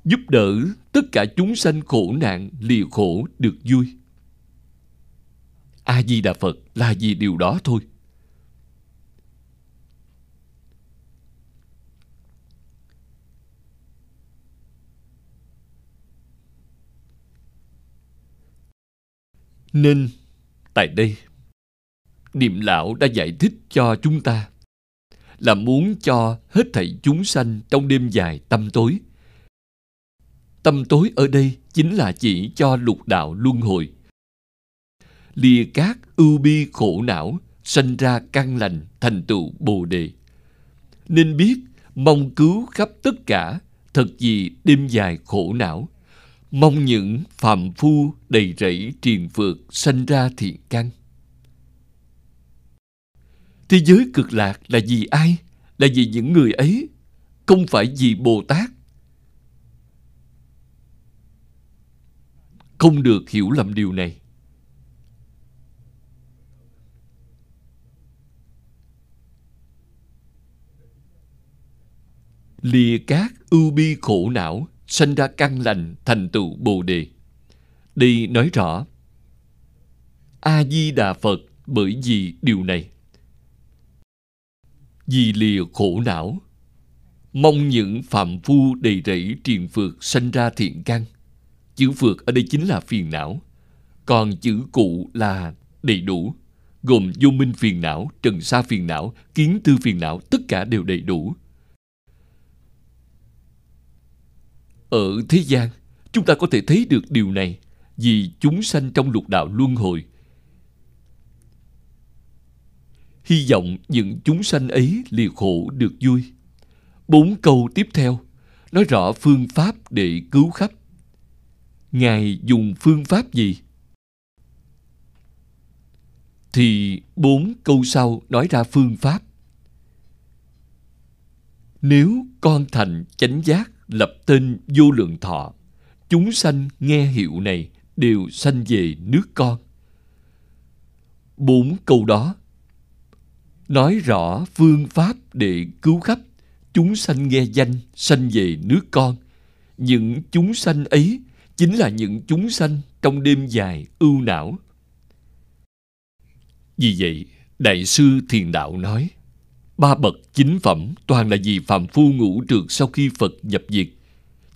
Giúp đỡ tất cả chúng sanh khổ nạn lìa khổ được vui. A di đà phật là vì điều đó thôi. Nên, tại đây, Niệm Lão đã giải thích cho chúng ta là muốn cho hết thảy chúng sanh trong đêm dài tâm tối. Tâm tối ở đây chính là chỉ cho lục đạo luân hồi. Lìa các ưu bi khổ não, sanh ra căn lành thành tựu Bồ Đề. Nên biết mong cứu khắp tất cả, thật gì đêm dài khổ não, mong những phạm phu đầy rẫy triền phượt sanh ra thiện căn thế giới cực lạc là vì ai? Là vì những người ấy, không phải vì bồ tát. Không được hiểu lầm điều này. Lìa các ưu bi khổ não sanh ra căn lành thành tựu bồ đề. Đi nói rõ, a di đà phật bởi vì điều này vì lìa khổ não. Mong những phạm phu đầy rẫy triền phượt sanh ra thiện căn. Chữ phượt ở đây chính là phiền não. Còn chữ cụ là đầy đủ gồm vô minh phiền não trần sa phiền não kiến tư phiền não tất cả đều đầy đủ. Ở thế gian, chúng ta có thể thấy được điều này vì chúng sanh trong lục đạo luân hồi. Hy vọng những chúng sanh ấy lìa khổ được vui. Bốn câu tiếp theo, nói rõ phương pháp để cứu khắp. Ngài dùng phương pháp gì? Thì bốn câu sau nói ra phương pháp. Nếu con thành chánh giác, lập tên vô lượng thọ, chúng sanh nghe hiệu này đều sanh về nước con bốn câu đó nói rõ phương pháp để cứu khắp, chúng sanh nghe danh, sanh về nước con. Những chúng sanh ấy chính là những chúng sanh trong đêm dài ưu não. Vì vậy, đại sư thiền đạo nói, ba bậc chính phẩm toàn là vì phạm phu ngũ trượt sau khi phật nhập diệt.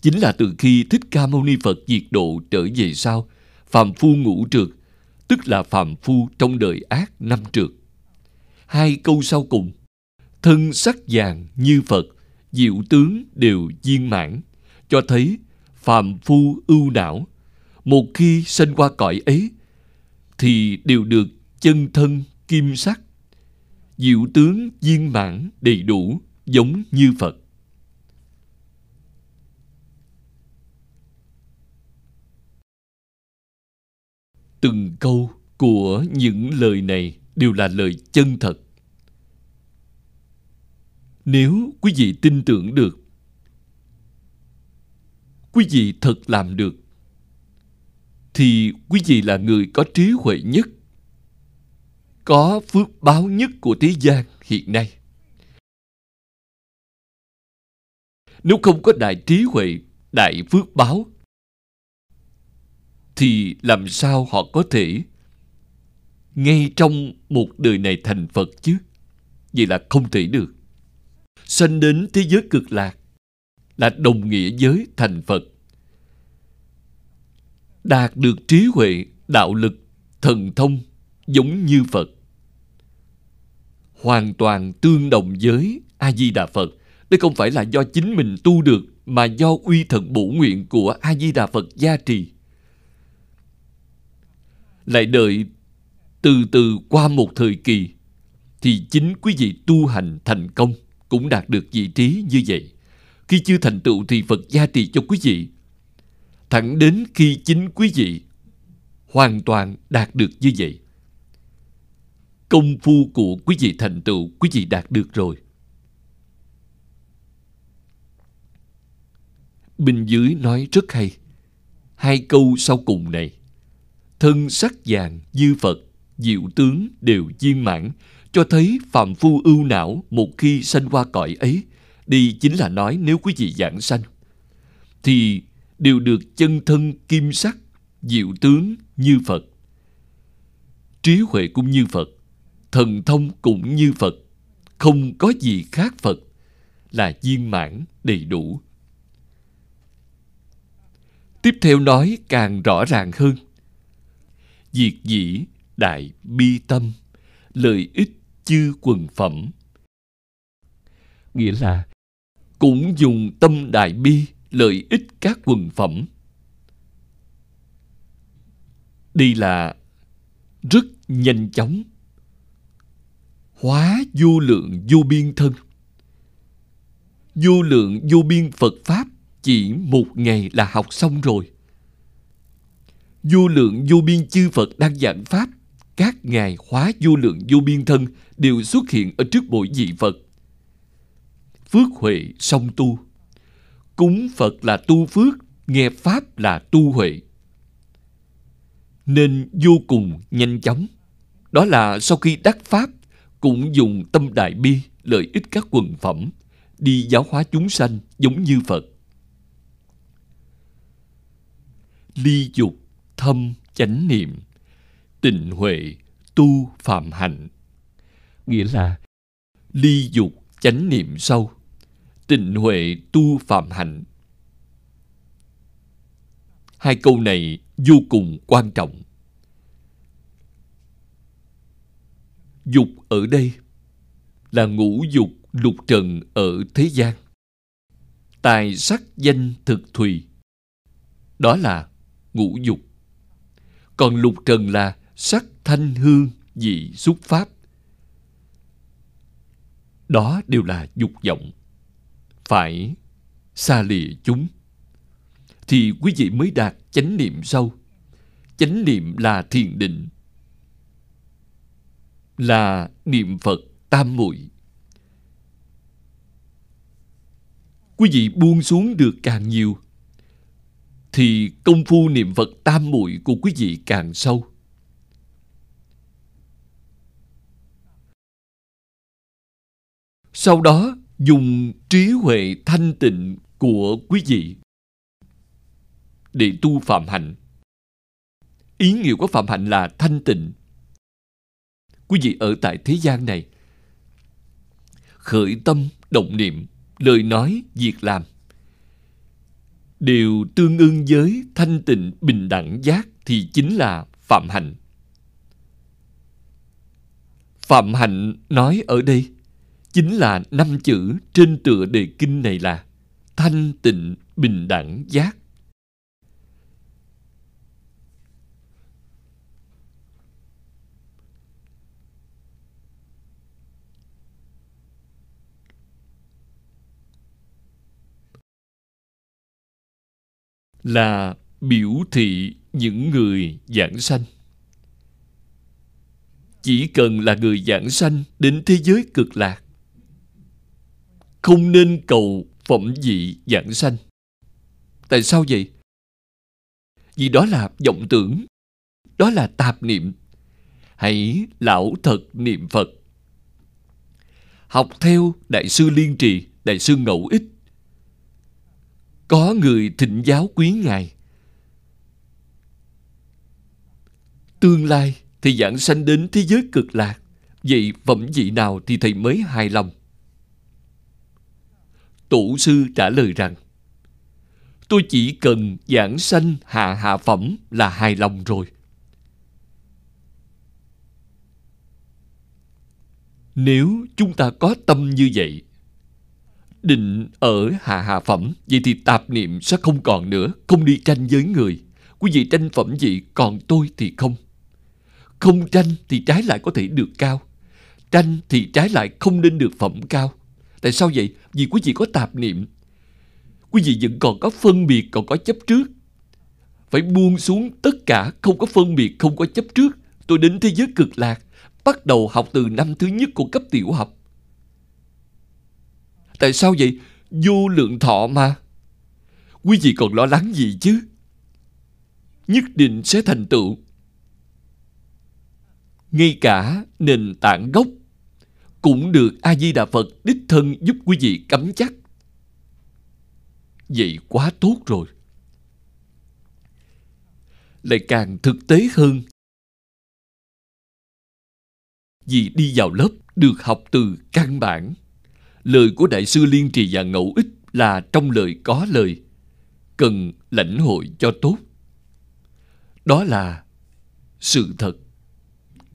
Chính là từ khi thích ca mâu ni phật diệt độ trở về sau phạm phu ngũ trượt tức là phạm phu trong đời ác năm trượt hai câu sau cùng. Thân sắc vàng như phật, diệu tướng đều viên mãn, cho thấy phàm phu ưu não. Một khi sinh qua cõi ấy, thì đều được chân thân kim sắc. Diệu tướng viên mãn đầy đủ, giống như phật. Từng câu của những lời này đều là lời chân thật. Nếu quý vị tin tưởng được, quý vị thật làm được, thì quý vị là người có trí huệ nhất, có phước báo nhất của thế gian hiện nay. Nếu không có đại trí huệ, đại phước báo, thì làm sao họ có thể ngay trong một đời này thành phật chứ vậy là không thể được sanh đến thế giới cực lạc là đồng nghĩa với thành Phật. Đạt được trí huệ, đạo lực, thần thông giống như Phật. Hoàn toàn tương đồng với A-di-đà Phật. Đây không phải là do chính mình tu được mà do uy thần bổ nguyện của A-di-đà Phật gia trì. Lại đợi từ từ qua một thời kỳ thì chính quý vị tu hành thành công cũng đạt được vị trí như vậy. Khi chưa thành tựu thì Phật gia trì cho quý vị. Thẳng đến khi chính quý vị hoàn toàn đạt được như vậy. Công phu của quý vị thành tựu quý vị đạt được rồi. Bên dưới nói rất hay. Hai câu sau cùng này. Thân sắc vàng như Phật, diệu tướng đều viên mãn, cho thấy phàm phu ưu não một khi sanh qua cõi ấy. Đi chính là nói nếu quý vị giảng sanh. Thì đều được chân thân kim sắc diệu tướng như phật. Trí huệ cũng như phật thần thông cũng như phật không có gì khác phật là viên mãn đầy đủ. Tiếp theo nói càng rõ ràng hơn. Diệt dĩ đại bi tâm, lợi ích chư quần phẩm. Nghĩa là, cũng dùng tâm đại bi lợi ích các quần phẩm. Đây là rất nhanh chóng, hóa vô lượng vô biên thân. Vô lượng vô biên phật pháp chỉ một ngày là học xong rồi. Vô lượng vô biên chư phật đang giảng pháp các ngài hóa vô lượng vô biên thân đều xuất hiện ở trước mỗi vị phật. Phước huệ song tu. Cúng phật là tu phước, nghe pháp là tu huệ. Nên vô cùng nhanh chóng. Đó là sau khi đắc pháp, cũng dùng tâm đại bi lợi ích các quần phẩm, đi giáo hóa chúng sanh giống như phật. Ly dục thâm chánh niệm tịnh huệ tu phạm hạnh. Nghĩa là ly dục chánh niệm sâu, tịnh huệ tu phạm hạnh. Hai câu này vô cùng quan trọng. Dục ở đây là ngũ dục lục trần ở thế gian. Tài sắc danh thực thùy, đó là ngũ dục. Còn lục trần là sắc thanh hương vị xúc pháp. Đó đều là dục vọng. Phải xa lìa chúng. Thì quý vị mới đạt chánh niệm sâu chánh niệm là thiền định. Là niệm phật tam muội. Quý vị buông xuống được càng nhiều, thì công phu niệm Phật tam muội của quý vị càng sâu. Sau đó dùng trí huệ thanh tịnh của quý vị để tu phạm hạnh. Ý nghĩa của phạm hạnh là thanh tịnh. Quý vị ở tại thế gian này, khởi tâm, động niệm, lời nói, việc làm đều tương ưng với thanh tịnh bình đẳng giác thì chính là phạm hạnh. Phạm hạnh nói ở đây chính là năm chữ trên tựa đề kinh này là thanh tịnh bình đẳng giác. là biểu thị những người giảng sanh. Chỉ cần là người giảng sanh đến thế giới cực lạc, không nên cầu phẩm vị giảng sanh. Tại sao vậy? Vì đó là vọng tưởng, đó là tạp niệm. Hãy lão thật niệm Phật. Học theo Đại sư Liên Trì, Đại sư Ngẫu Ích, có người thịnh giáo quý ngài tương lai thì giảng sanh đến thế giới cực lạc vậy phẩm vị nào thì thầy mới hài lòng tổ sư trả lời rằng, tôi chỉ cần giảng sanh hạ hạ phẩm là hài lòng rồi. Nếu chúng ta có tâm như vậy, định ở hạ hạ phẩm, vậy thì tạp niệm sẽ không còn nữa, không đi tranh với người. Quý vị tranh phẩm gì còn tôi thì không. Không tranh thì trái lại có thể được cao, tranh thì trái lại không nên được phẩm cao tại sao vậy vì quý vị có tạp niệm quý vị vẫn còn có phân biệt, còn có chấp trước phải buông xuống tất cả, không có phân biệt, không có chấp trước tôi đến thế giới cực lạc, bắt đầu học từ năm thứ nhất của cấp tiểu học Tại sao vậy? Vô lượng thọ mà. Quý vị còn lo lắng gì chứ? Nhất định sẽ thành tựu. Ngay cả nền tảng gốc cũng được A-di-đà Phật đích thân giúp quý vị cắm chắc. Vậy quá tốt rồi. Lại càng thực tế hơn vì đi vào lớp được học từ căn bản lời của Đại sư Liên Trì và Ngẫu Ích là trong lời có lời, cần lãnh hội cho tốt. Đó là sự thật.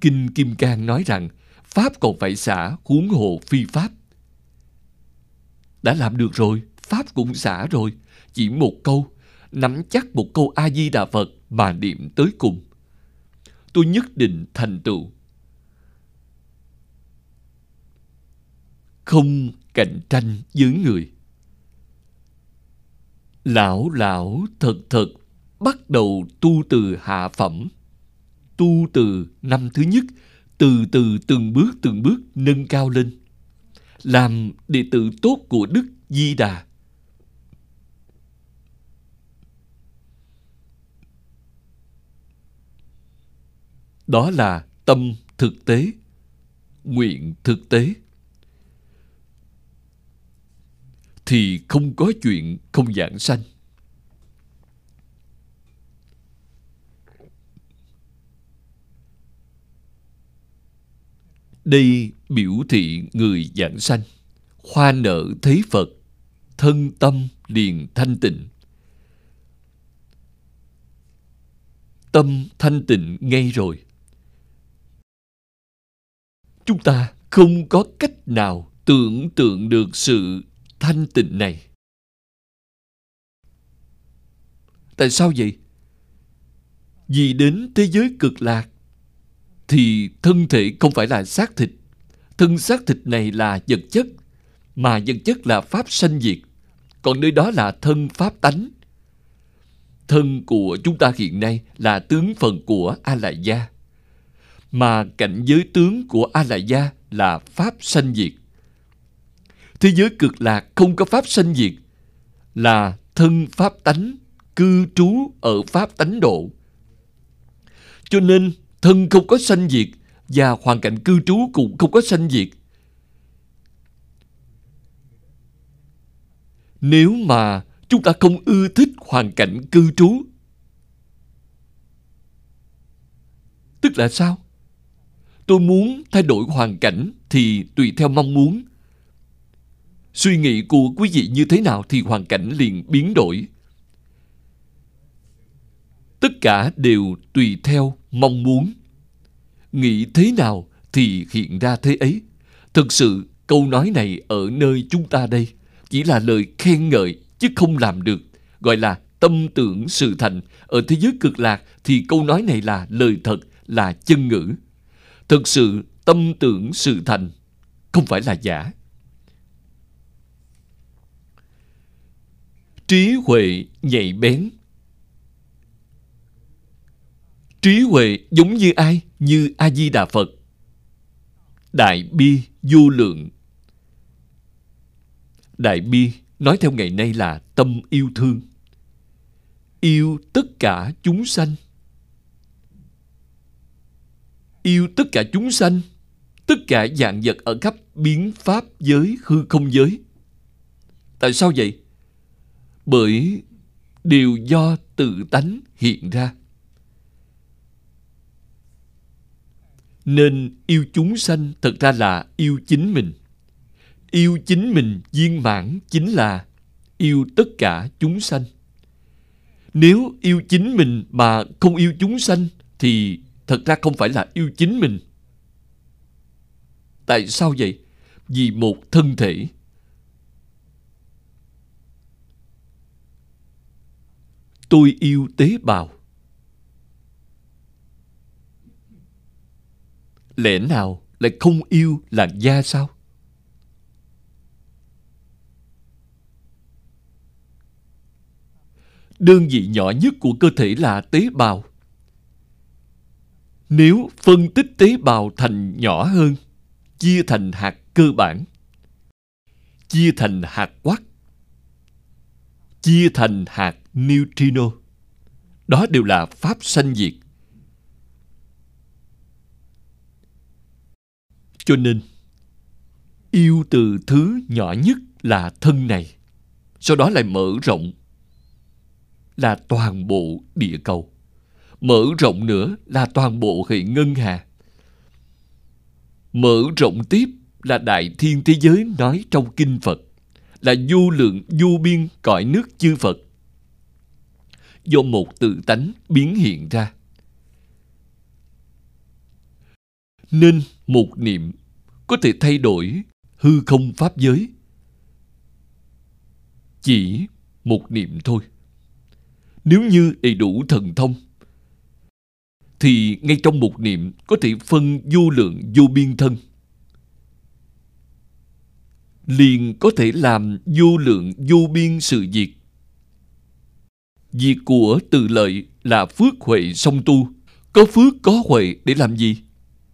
Kinh Kim Cang nói rằng Pháp còn phải xả huống hồ phi Pháp. Đã làm được rồi, Pháp cũng xả rồi. Chỉ một câu, nắm chắc một câu A-di-đà Phật mà niệm tới cùng. Tôi nhất định thành tựu. Không cạnh tranh với người. Lão lão thật thật bắt đầu tu từ hạ phẩm. Tu từ năm thứ nhất, từ từ từng bước từng bước nâng cao lên. Làm đệ tử tốt của Đức Di Đà. Đó là tâm thực tế, nguyện thực tế. thì không có chuyện không giảng sanh. Đây biểu thị người giảng sanh, khoa nợ thấy Phật, thân tâm liền thanh tịnh. Tâm thanh tịnh ngay rồi. Chúng ta không có cách nào tưởng tượng được sự thanh tịnh này. Tại sao vậy? Vì đến thế giới cực lạc thì thân thể không phải là xác thịt. Thân xác thịt này là vật chất, mà vật chất là pháp sanh diệt. Còn nơi đó là thân pháp tánh. Thân của chúng ta hiện nay là tướng phần của A La gia. Mà cảnh giới tướng của A La gia là pháp sanh diệt. Thế giới cực lạc không có pháp sanh diệt, là thân pháp tánh cư trú ở pháp tánh độ cho nên thân không có sanh diệt và hoàn cảnh cư trú cũng không có sanh diệt. Nếu mà chúng ta không ưa thích hoàn cảnh cư trú, tức là sao? Tôi muốn thay đổi hoàn cảnh thì tùy theo mong muốn. Suy nghĩ của quý vị như thế nào thì hoàn cảnh liền biến đổi tất cả đều tùy theo mong muốn. Nghĩ thế nào thì hiện ra thế ấy. Thực sự, câu nói này ở nơi chúng ta đây chỉ là lời khen ngợi chứ không làm được, gọi là tâm tưởng sự thành. Ở thế giới cực lạc thì câu nói này là lời thật, là chân ngữ. Thực sự, tâm tưởng sự thành không phải là giả. Trí huệ nhạy bén trí huệ giống như ai? Như a di đà phật. Đại bi vô lượng. Đại bi nói theo ngày nay là tâm yêu thương. Yêu tất cả chúng sanh. Yêu tất cả chúng sanh, tất cả dạng vật ở khắp biến pháp giới, hư không giới. Tại sao vậy? Bởi đều do tự tánh hiện ra. Nên yêu chúng sanh thật ra là yêu chính mình. Yêu chính mình viên mãn chính là yêu tất cả chúng sanh. Nếu yêu chính mình mà không yêu chúng sanh thì thật ra không phải là yêu chính mình. Tại sao vậy? Vì một thân thể. Tôi yêu tế bào. Lẽ nào lại không yêu làn da sao? Đơn vị nhỏ nhất của cơ thể là tế bào. Nếu phân tích tế bào thành nhỏ hơn, chia thành hạt cơ bản, chia thành hạt quắc chia thành hạt neutrino, đó đều là pháp sanh diệt. Cho nên, yêu từ thứ nhỏ nhất là thân này. Sau đó lại mở rộng là toàn bộ địa cầu. Mở rộng nữa là toàn bộ hệ ngân hà. Mở rộng tiếp là đại thiên thế giới nói trong kinh phật, là vô lượng vô biên cõi nước chư phật. Do một tự tánh biến hiện ra. Nên một niệm có thể thay đổi hư không pháp giới. Chỉ một niệm thôi. Nếu như đầy đủ thần thông, thì ngay trong một niệm có thể phân vô lượng vô biên thân. Liền có thể làm vô lượng vô biên sự việc. Việc của từ lợi là phước huệ song tu. Có phước có huệ để làm gì?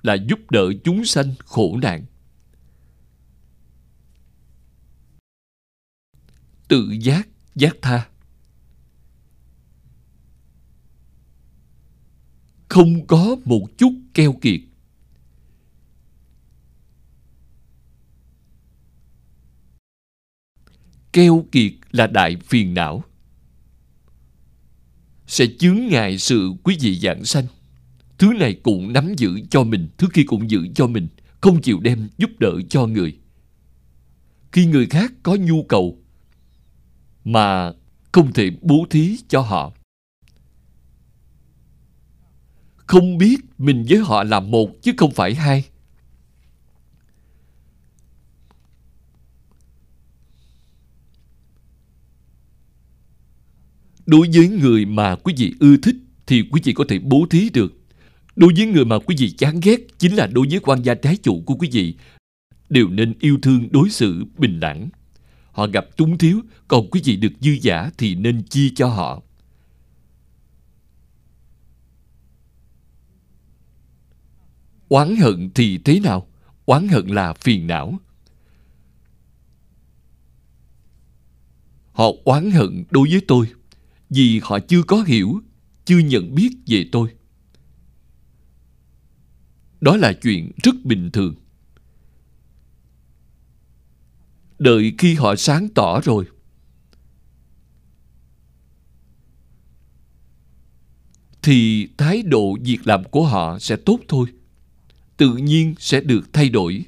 Là giúp đỡ chúng sanh khổ nạn. Tự giác giác tha. Không có một chút keo kiệt. Keo kiệt là đại phiền não. Sẽ chướng ngại sự quý vị giảng sanh thứ này cũng nắm giữ cho mình, thứ kia cũng giữ cho mình, không chịu đem giúp đỡ cho người. Khi người khác có nhu cầu mà không thể bố thí cho họ, không biết mình với họ là một chứ không phải hai. Đối với người mà quý vị ưa thích thì quý vị có thể bố thí được đối với người mà quý vị chán ghét chính là đối với quan gia trái chủ của quý vị. Đều nên yêu thương đối xử bình đẳng. Họ gặp túng thiếu, còn quý vị được dư giả thì nên chia cho họ. Oán hận thì thế nào? Oán hận là phiền não. Họ oán hận đối với tôi vì họ chưa có hiểu, chưa nhận biết về tôi đó là chuyện rất bình thường. Đợi khi họ sáng tỏ rồi, thì thái độ việc làm của họ sẽ tốt thôi. Tự nhiên sẽ được thay đổi.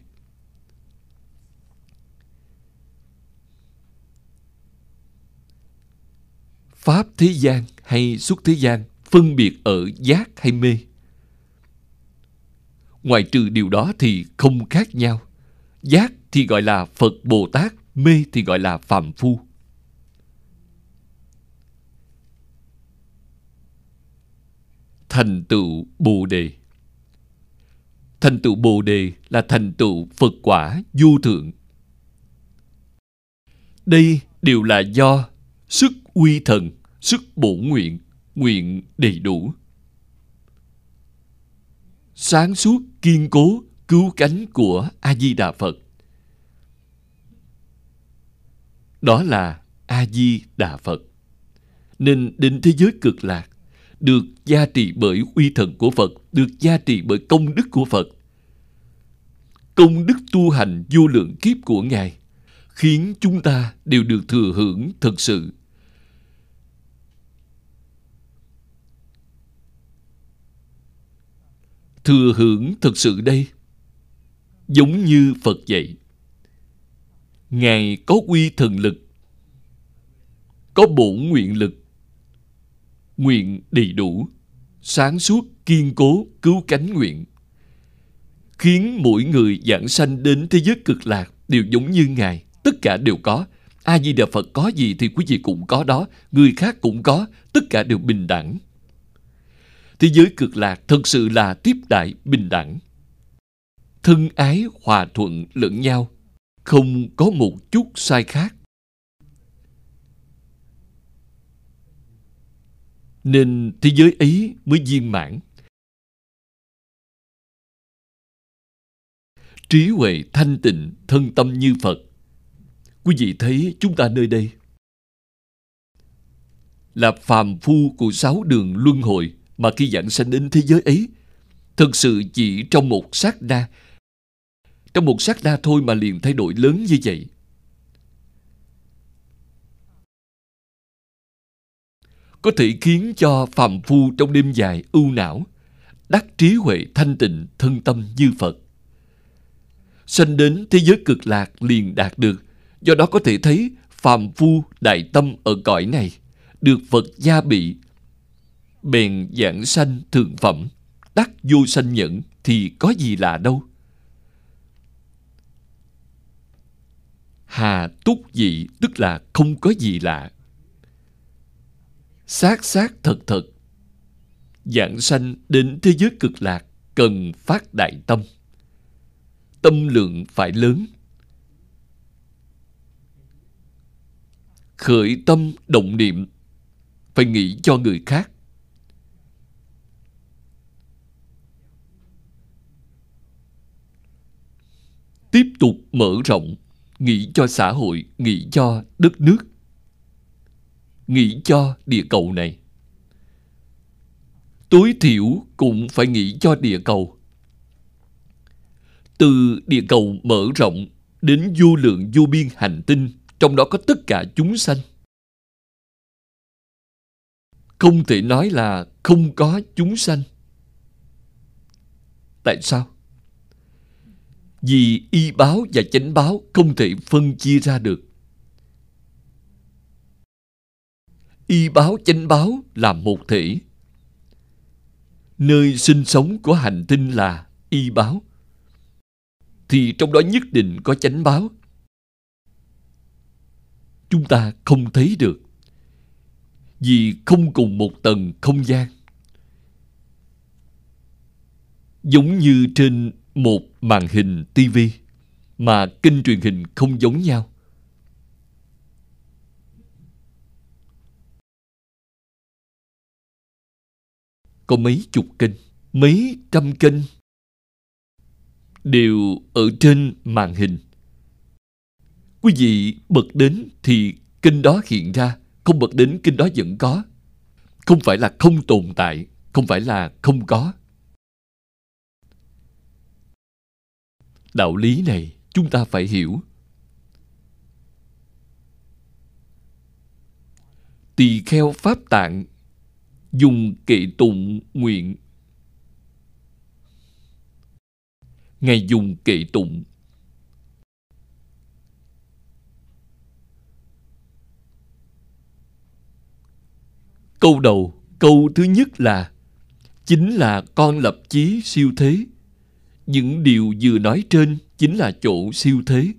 Pháp thế gian hay xuất thế gian phân biệt ở giác hay mê ngoài trừ điều đó thì không khác nhau. Giác thì gọi là phật bồ tát, mê thì gọi là phàm phu. Thành tựu bồ đề. Thành tựu bồ đề là thành tựu phật quả vô thượng. Đây đều là do sức uy thần, sức bổ nguyện nguyện đầy đủ sáng suốt kiên cố cứu cánh của a di đà phật đó là a di đà phật nên đến thế giới cực lạc được gia trì bởi uy thần của Phật, được gia trì bởi công đức của Phật. Công đức tu hành vô lượng kiếp của Ngài khiến chúng ta đều được thừa hưởng thật sự. Thừa hưởng thật sự đây giống như Phật vậy Ngài có uy thần lực, có bổn nguyện lực, nguyện đầy đủ, sáng suốt, kiên cố, cứu cánh nguyện. Khiến mỗi người giảng sanh đến thế giới cực lạc đều giống như Ngài, tất cả đều có. A-di-đà Phật có gì thì quý vị cũng có đó, người khác cũng có, tất cả đều bình đẳng. Thế giới cực lạc thật sự là tiếp đại bình đẳng. Thân ái hòa thuận lẫn nhau, không có một chút sai khác. nên thế giới ấy mới viên mãn trí huệ thanh tịnh thân tâm như phật quý vị thấy chúng ta nơi đây là phàm phu của sáu đường luân hồi mà khi dẫn sanh đến thế giới ấy thực sự chỉ trong một sát na trong một sát na thôi mà liền thay đổi lớn như vậy có thể khiến cho phàm phu trong đêm dài ưu não, đắc trí huệ thanh tịnh thân tâm như Phật. Sanh đến thế giới cực lạc liền đạt được, do đó có thể thấy phàm phu đại tâm ở cõi này, được Phật gia bị, bèn giảng sanh thượng phẩm, đắc vô sanh nhẫn thì có gì lạ đâu. Hà túc dị tức là không có gì lạ. Xác xác thật thật. Giảng sanh đến thế giới cực lạc cần phát đại tâm. Tâm lượng phải lớn. Khởi tâm động niệm. Phải nghĩ cho người khác. Tiếp tục mở rộng nghĩ cho xã hội nghĩ cho đất nước nghĩ cho địa cầu này. Tối thiểu cũng phải nghĩ cho địa cầu. Từ địa cầu mở rộng đến vô lượng vô biên hành tinh, trong đó có tất cả chúng sanh. Không thể nói là không có chúng sanh. Tại sao? Vì y báo và chánh báo không thể phân chia ra được. y báo, chánh báo là một thể. Nơi sinh sống của hành tinh là y báo. Thì trong đó nhất định có chánh báo. Chúng ta không thấy được. Vì không cùng một tầng không gian. Giống như trên một màn hình tivi mà kênh truyền hình không giống nhau có mấy chục kênh, mấy trăm kênh đều ở trên màn hình. Quý vị bật đến thì kênh đó hiện ra, không bật đến kênh đó vẫn có. Không phải là không tồn tại, không phải là không có. Đạo lý này chúng ta phải hiểu. Tỳ kheo Pháp Tạng dùng kệ tụng nguyện. Ngài dùng kệ tụng Câu đầu, câu thứ nhất là Chính là con lập chí siêu thế. Những điều vừa nói trên chính là chỗ siêu thế.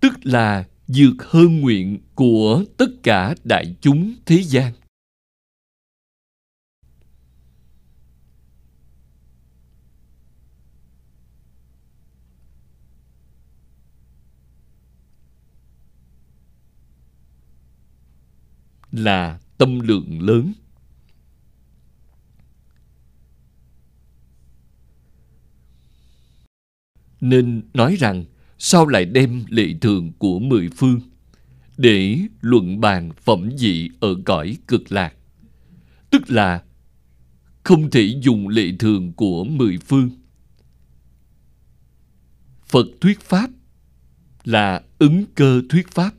Tức là vượt hơn nguyện của tất cả đại chúng thế gian. là tâm lượng lớn nên nói rằng, sao lại đem lệ thường của mười phương để luận bàn phẩm vị ở cõi cực lạc? Tức là, không thể dùng lệ thường của mười phương. Phật thuyết pháp là ứng cơ thuyết pháp.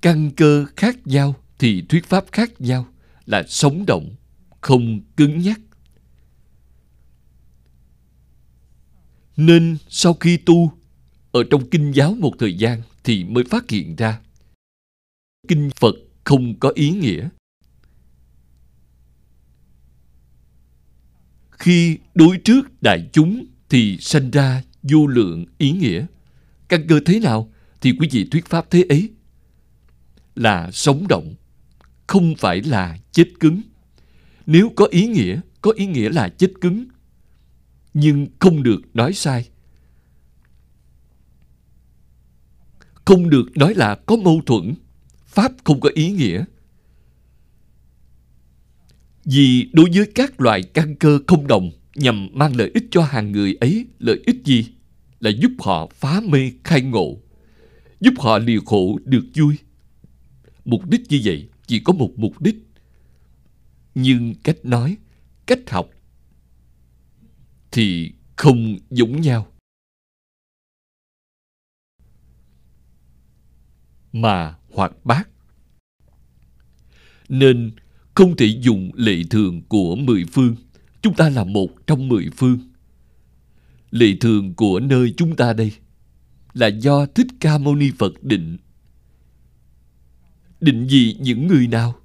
Căn cơ khác nhau thì thuyết pháp khác nhau là sống động, không cứng nhắc. Nên sau khi tu, ở trong kinh giáo một thời gian thì mới phát hiện ra. Kinh phật không có ý nghĩa. Khi đối trước đại chúng thì sanh ra vô lượng ý nghĩa. Căn cơ thế nào thì quý vị thuyết pháp thế ấy? Là sống động, không phải là chết cứng. Nếu có ý nghĩa, có ý nghĩa là chết cứng nhưng không được nói sai. Không được nói là có mâu thuẫn. Pháp không có ý nghĩa. Vì đối với các loại căn cơ không đồng nhằm mang lợi ích cho hàng người ấy, lợi ích gì? Là giúp họ phá mê khai ngộ, giúp họ liều khổ được vui. Mục đích như vậy chỉ có một mục đích. Nhưng cách nói, cách học thì không giống nhau. Mà hoạt bát. Nên không thể dùng lệ thường của mười phương, chúng ta là một trong mười phương. Lệ thường của nơi chúng ta đây là do thích ca mâu ni phật định. Định gì những người nào?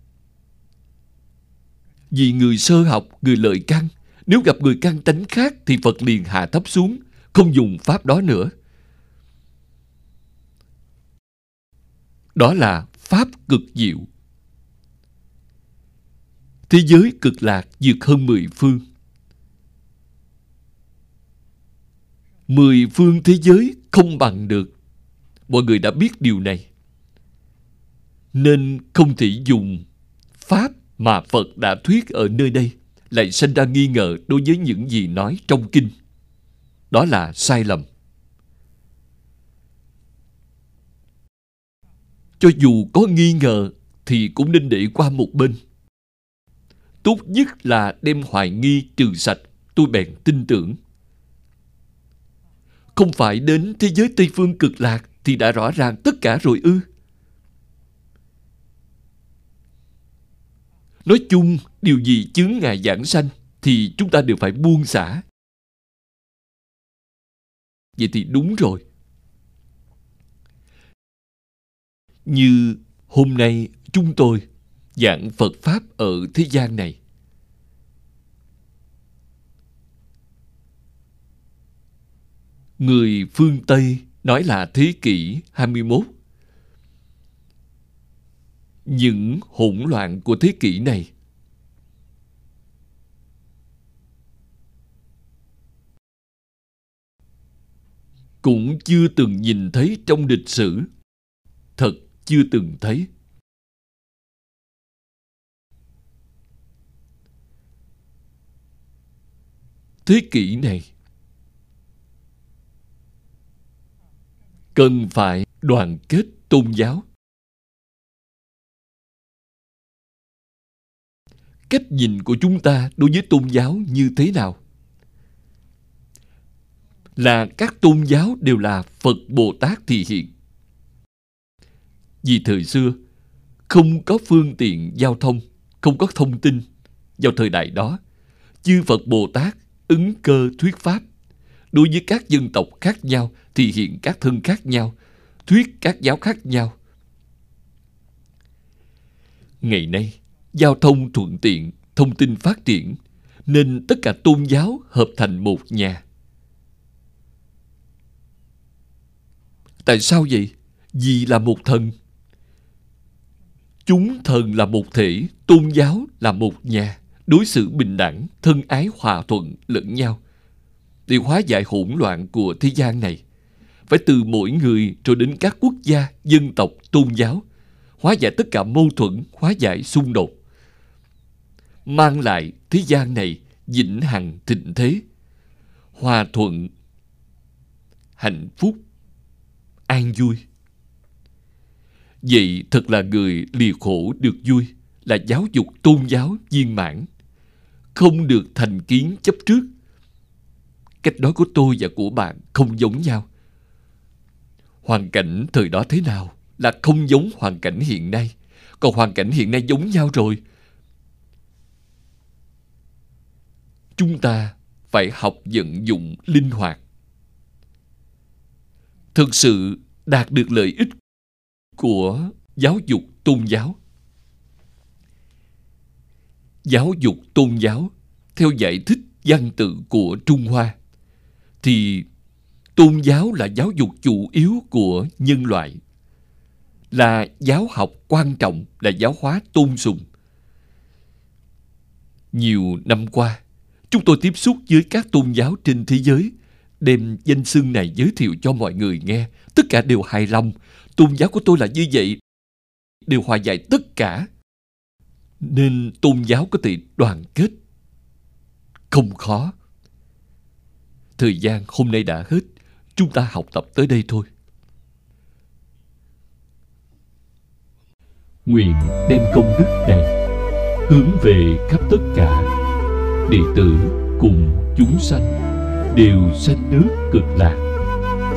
Vì người sơ học, người lợi căn nếu gặp người căn tánh khác thì phật liền hạ thấp xuống, không dùng pháp đó nữa. Đó là pháp cực diệu. Thế giới cực lạc vượt hơn mười phương. Mười phương thế giới không bằng được. Mọi người đã biết điều này. Nên không thể dùng pháp mà Phật đã thuyết ở nơi đây lại sinh ra nghi ngờ đối với những gì nói trong kinh. Đó là sai lầm. Cho dù có nghi ngờ thì cũng nên để qua một bên. Tốt nhất là đem hoài nghi trừ sạch, tôi bèn tin tưởng. Không phải đến thế giới Tây Phương cực lạc thì đã rõ ràng tất cả rồi ư. Nói chung, điều gì chướng ngại giảng sanh thì chúng ta đều phải buông xả. Vậy thì đúng rồi. Như hôm nay chúng tôi giảng Phật Pháp ở thế gian này. Người phương Tây nói là thế kỷ 21 những hỗn loạn của thế kỷ này cũng chưa từng nhìn thấy trong lịch sử. Thật chưa từng thấy. Thế kỷ này, cần phải đoàn kết tôn giáo. Cách nhìn của chúng ta đối với tôn giáo như thế nào? Là các tôn giáo đều là phật bồ tát thị hiện. Vì thời xưa, không có phương tiện giao thông, không có thông tin, vào thời đại đó, chư phật bồ tát ứng cơ thuyết pháp. Đối với các dân tộc khác nhau thì hiện các thân khác nhau, thuyết các giáo khác nhau. Ngày nay, giao thông thuận tiện, thông tin phát triển, nên tất cả tôn giáo hợp thành một nhà. Tại sao vậy? Vì là một thần. Chúng thần là một thể, tôn giáo là một nhà. Đối xử bình đẳng, thân ái, hòa thuận lẫn nhau. Để hóa giải hỗn loạn của thế gian này phải từ mỗi người cho đến các quốc gia, dân tộc, tôn giáo, hóa giải tất cả mâu thuẫn, hóa giải xung đột. Mang lại thế gian này vĩnh hằng thịnh thế, hòa thuận, hạnh phúc an vui. Vậy thật là người lìa khổ được vui là giáo dục tôn giáo viên mãn, không được thành kiến chấp trước. Cách nói của tôi và của bạn không giống nhau. Hoàn cảnh thời đó thế nào là không giống hoàn cảnh hiện nay, còn hoàn cảnh hiện nay giống nhau rồi. Chúng ta phải học vận dụng linh hoạt. Thực sự đạt được lợi ích của giáo dục tôn giáo. Giáo dục tôn giáo, theo giải thích văn tự của trung hoa, thì tôn giáo là giáo dục chủ yếu của nhân loại, là giáo học quan trọng, là giáo hóa tôn sùng. Nhiều năm qua, chúng tôi tiếp xúc với các tôn giáo trên thế giới đem danh xưng này giới thiệu cho mọi người nghe, tất cả đều hài lòng. Tôn giáo của tôi là như vậy, đều hòa giải tất cả. Nên tôn giáo có thể đoàn kết. Không khó. Thời gian hôm nay đã hết, chúng ta học tập tới đây thôi. Nguyện đem công đức này hướng về khắp tất cả đệ tử cùng chúng sanh đều sanh nước cực lạc,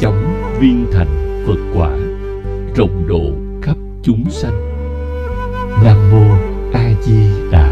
chóng viên thành phật quả, rộng độ khắp chúng sanh. Nam mô a di đà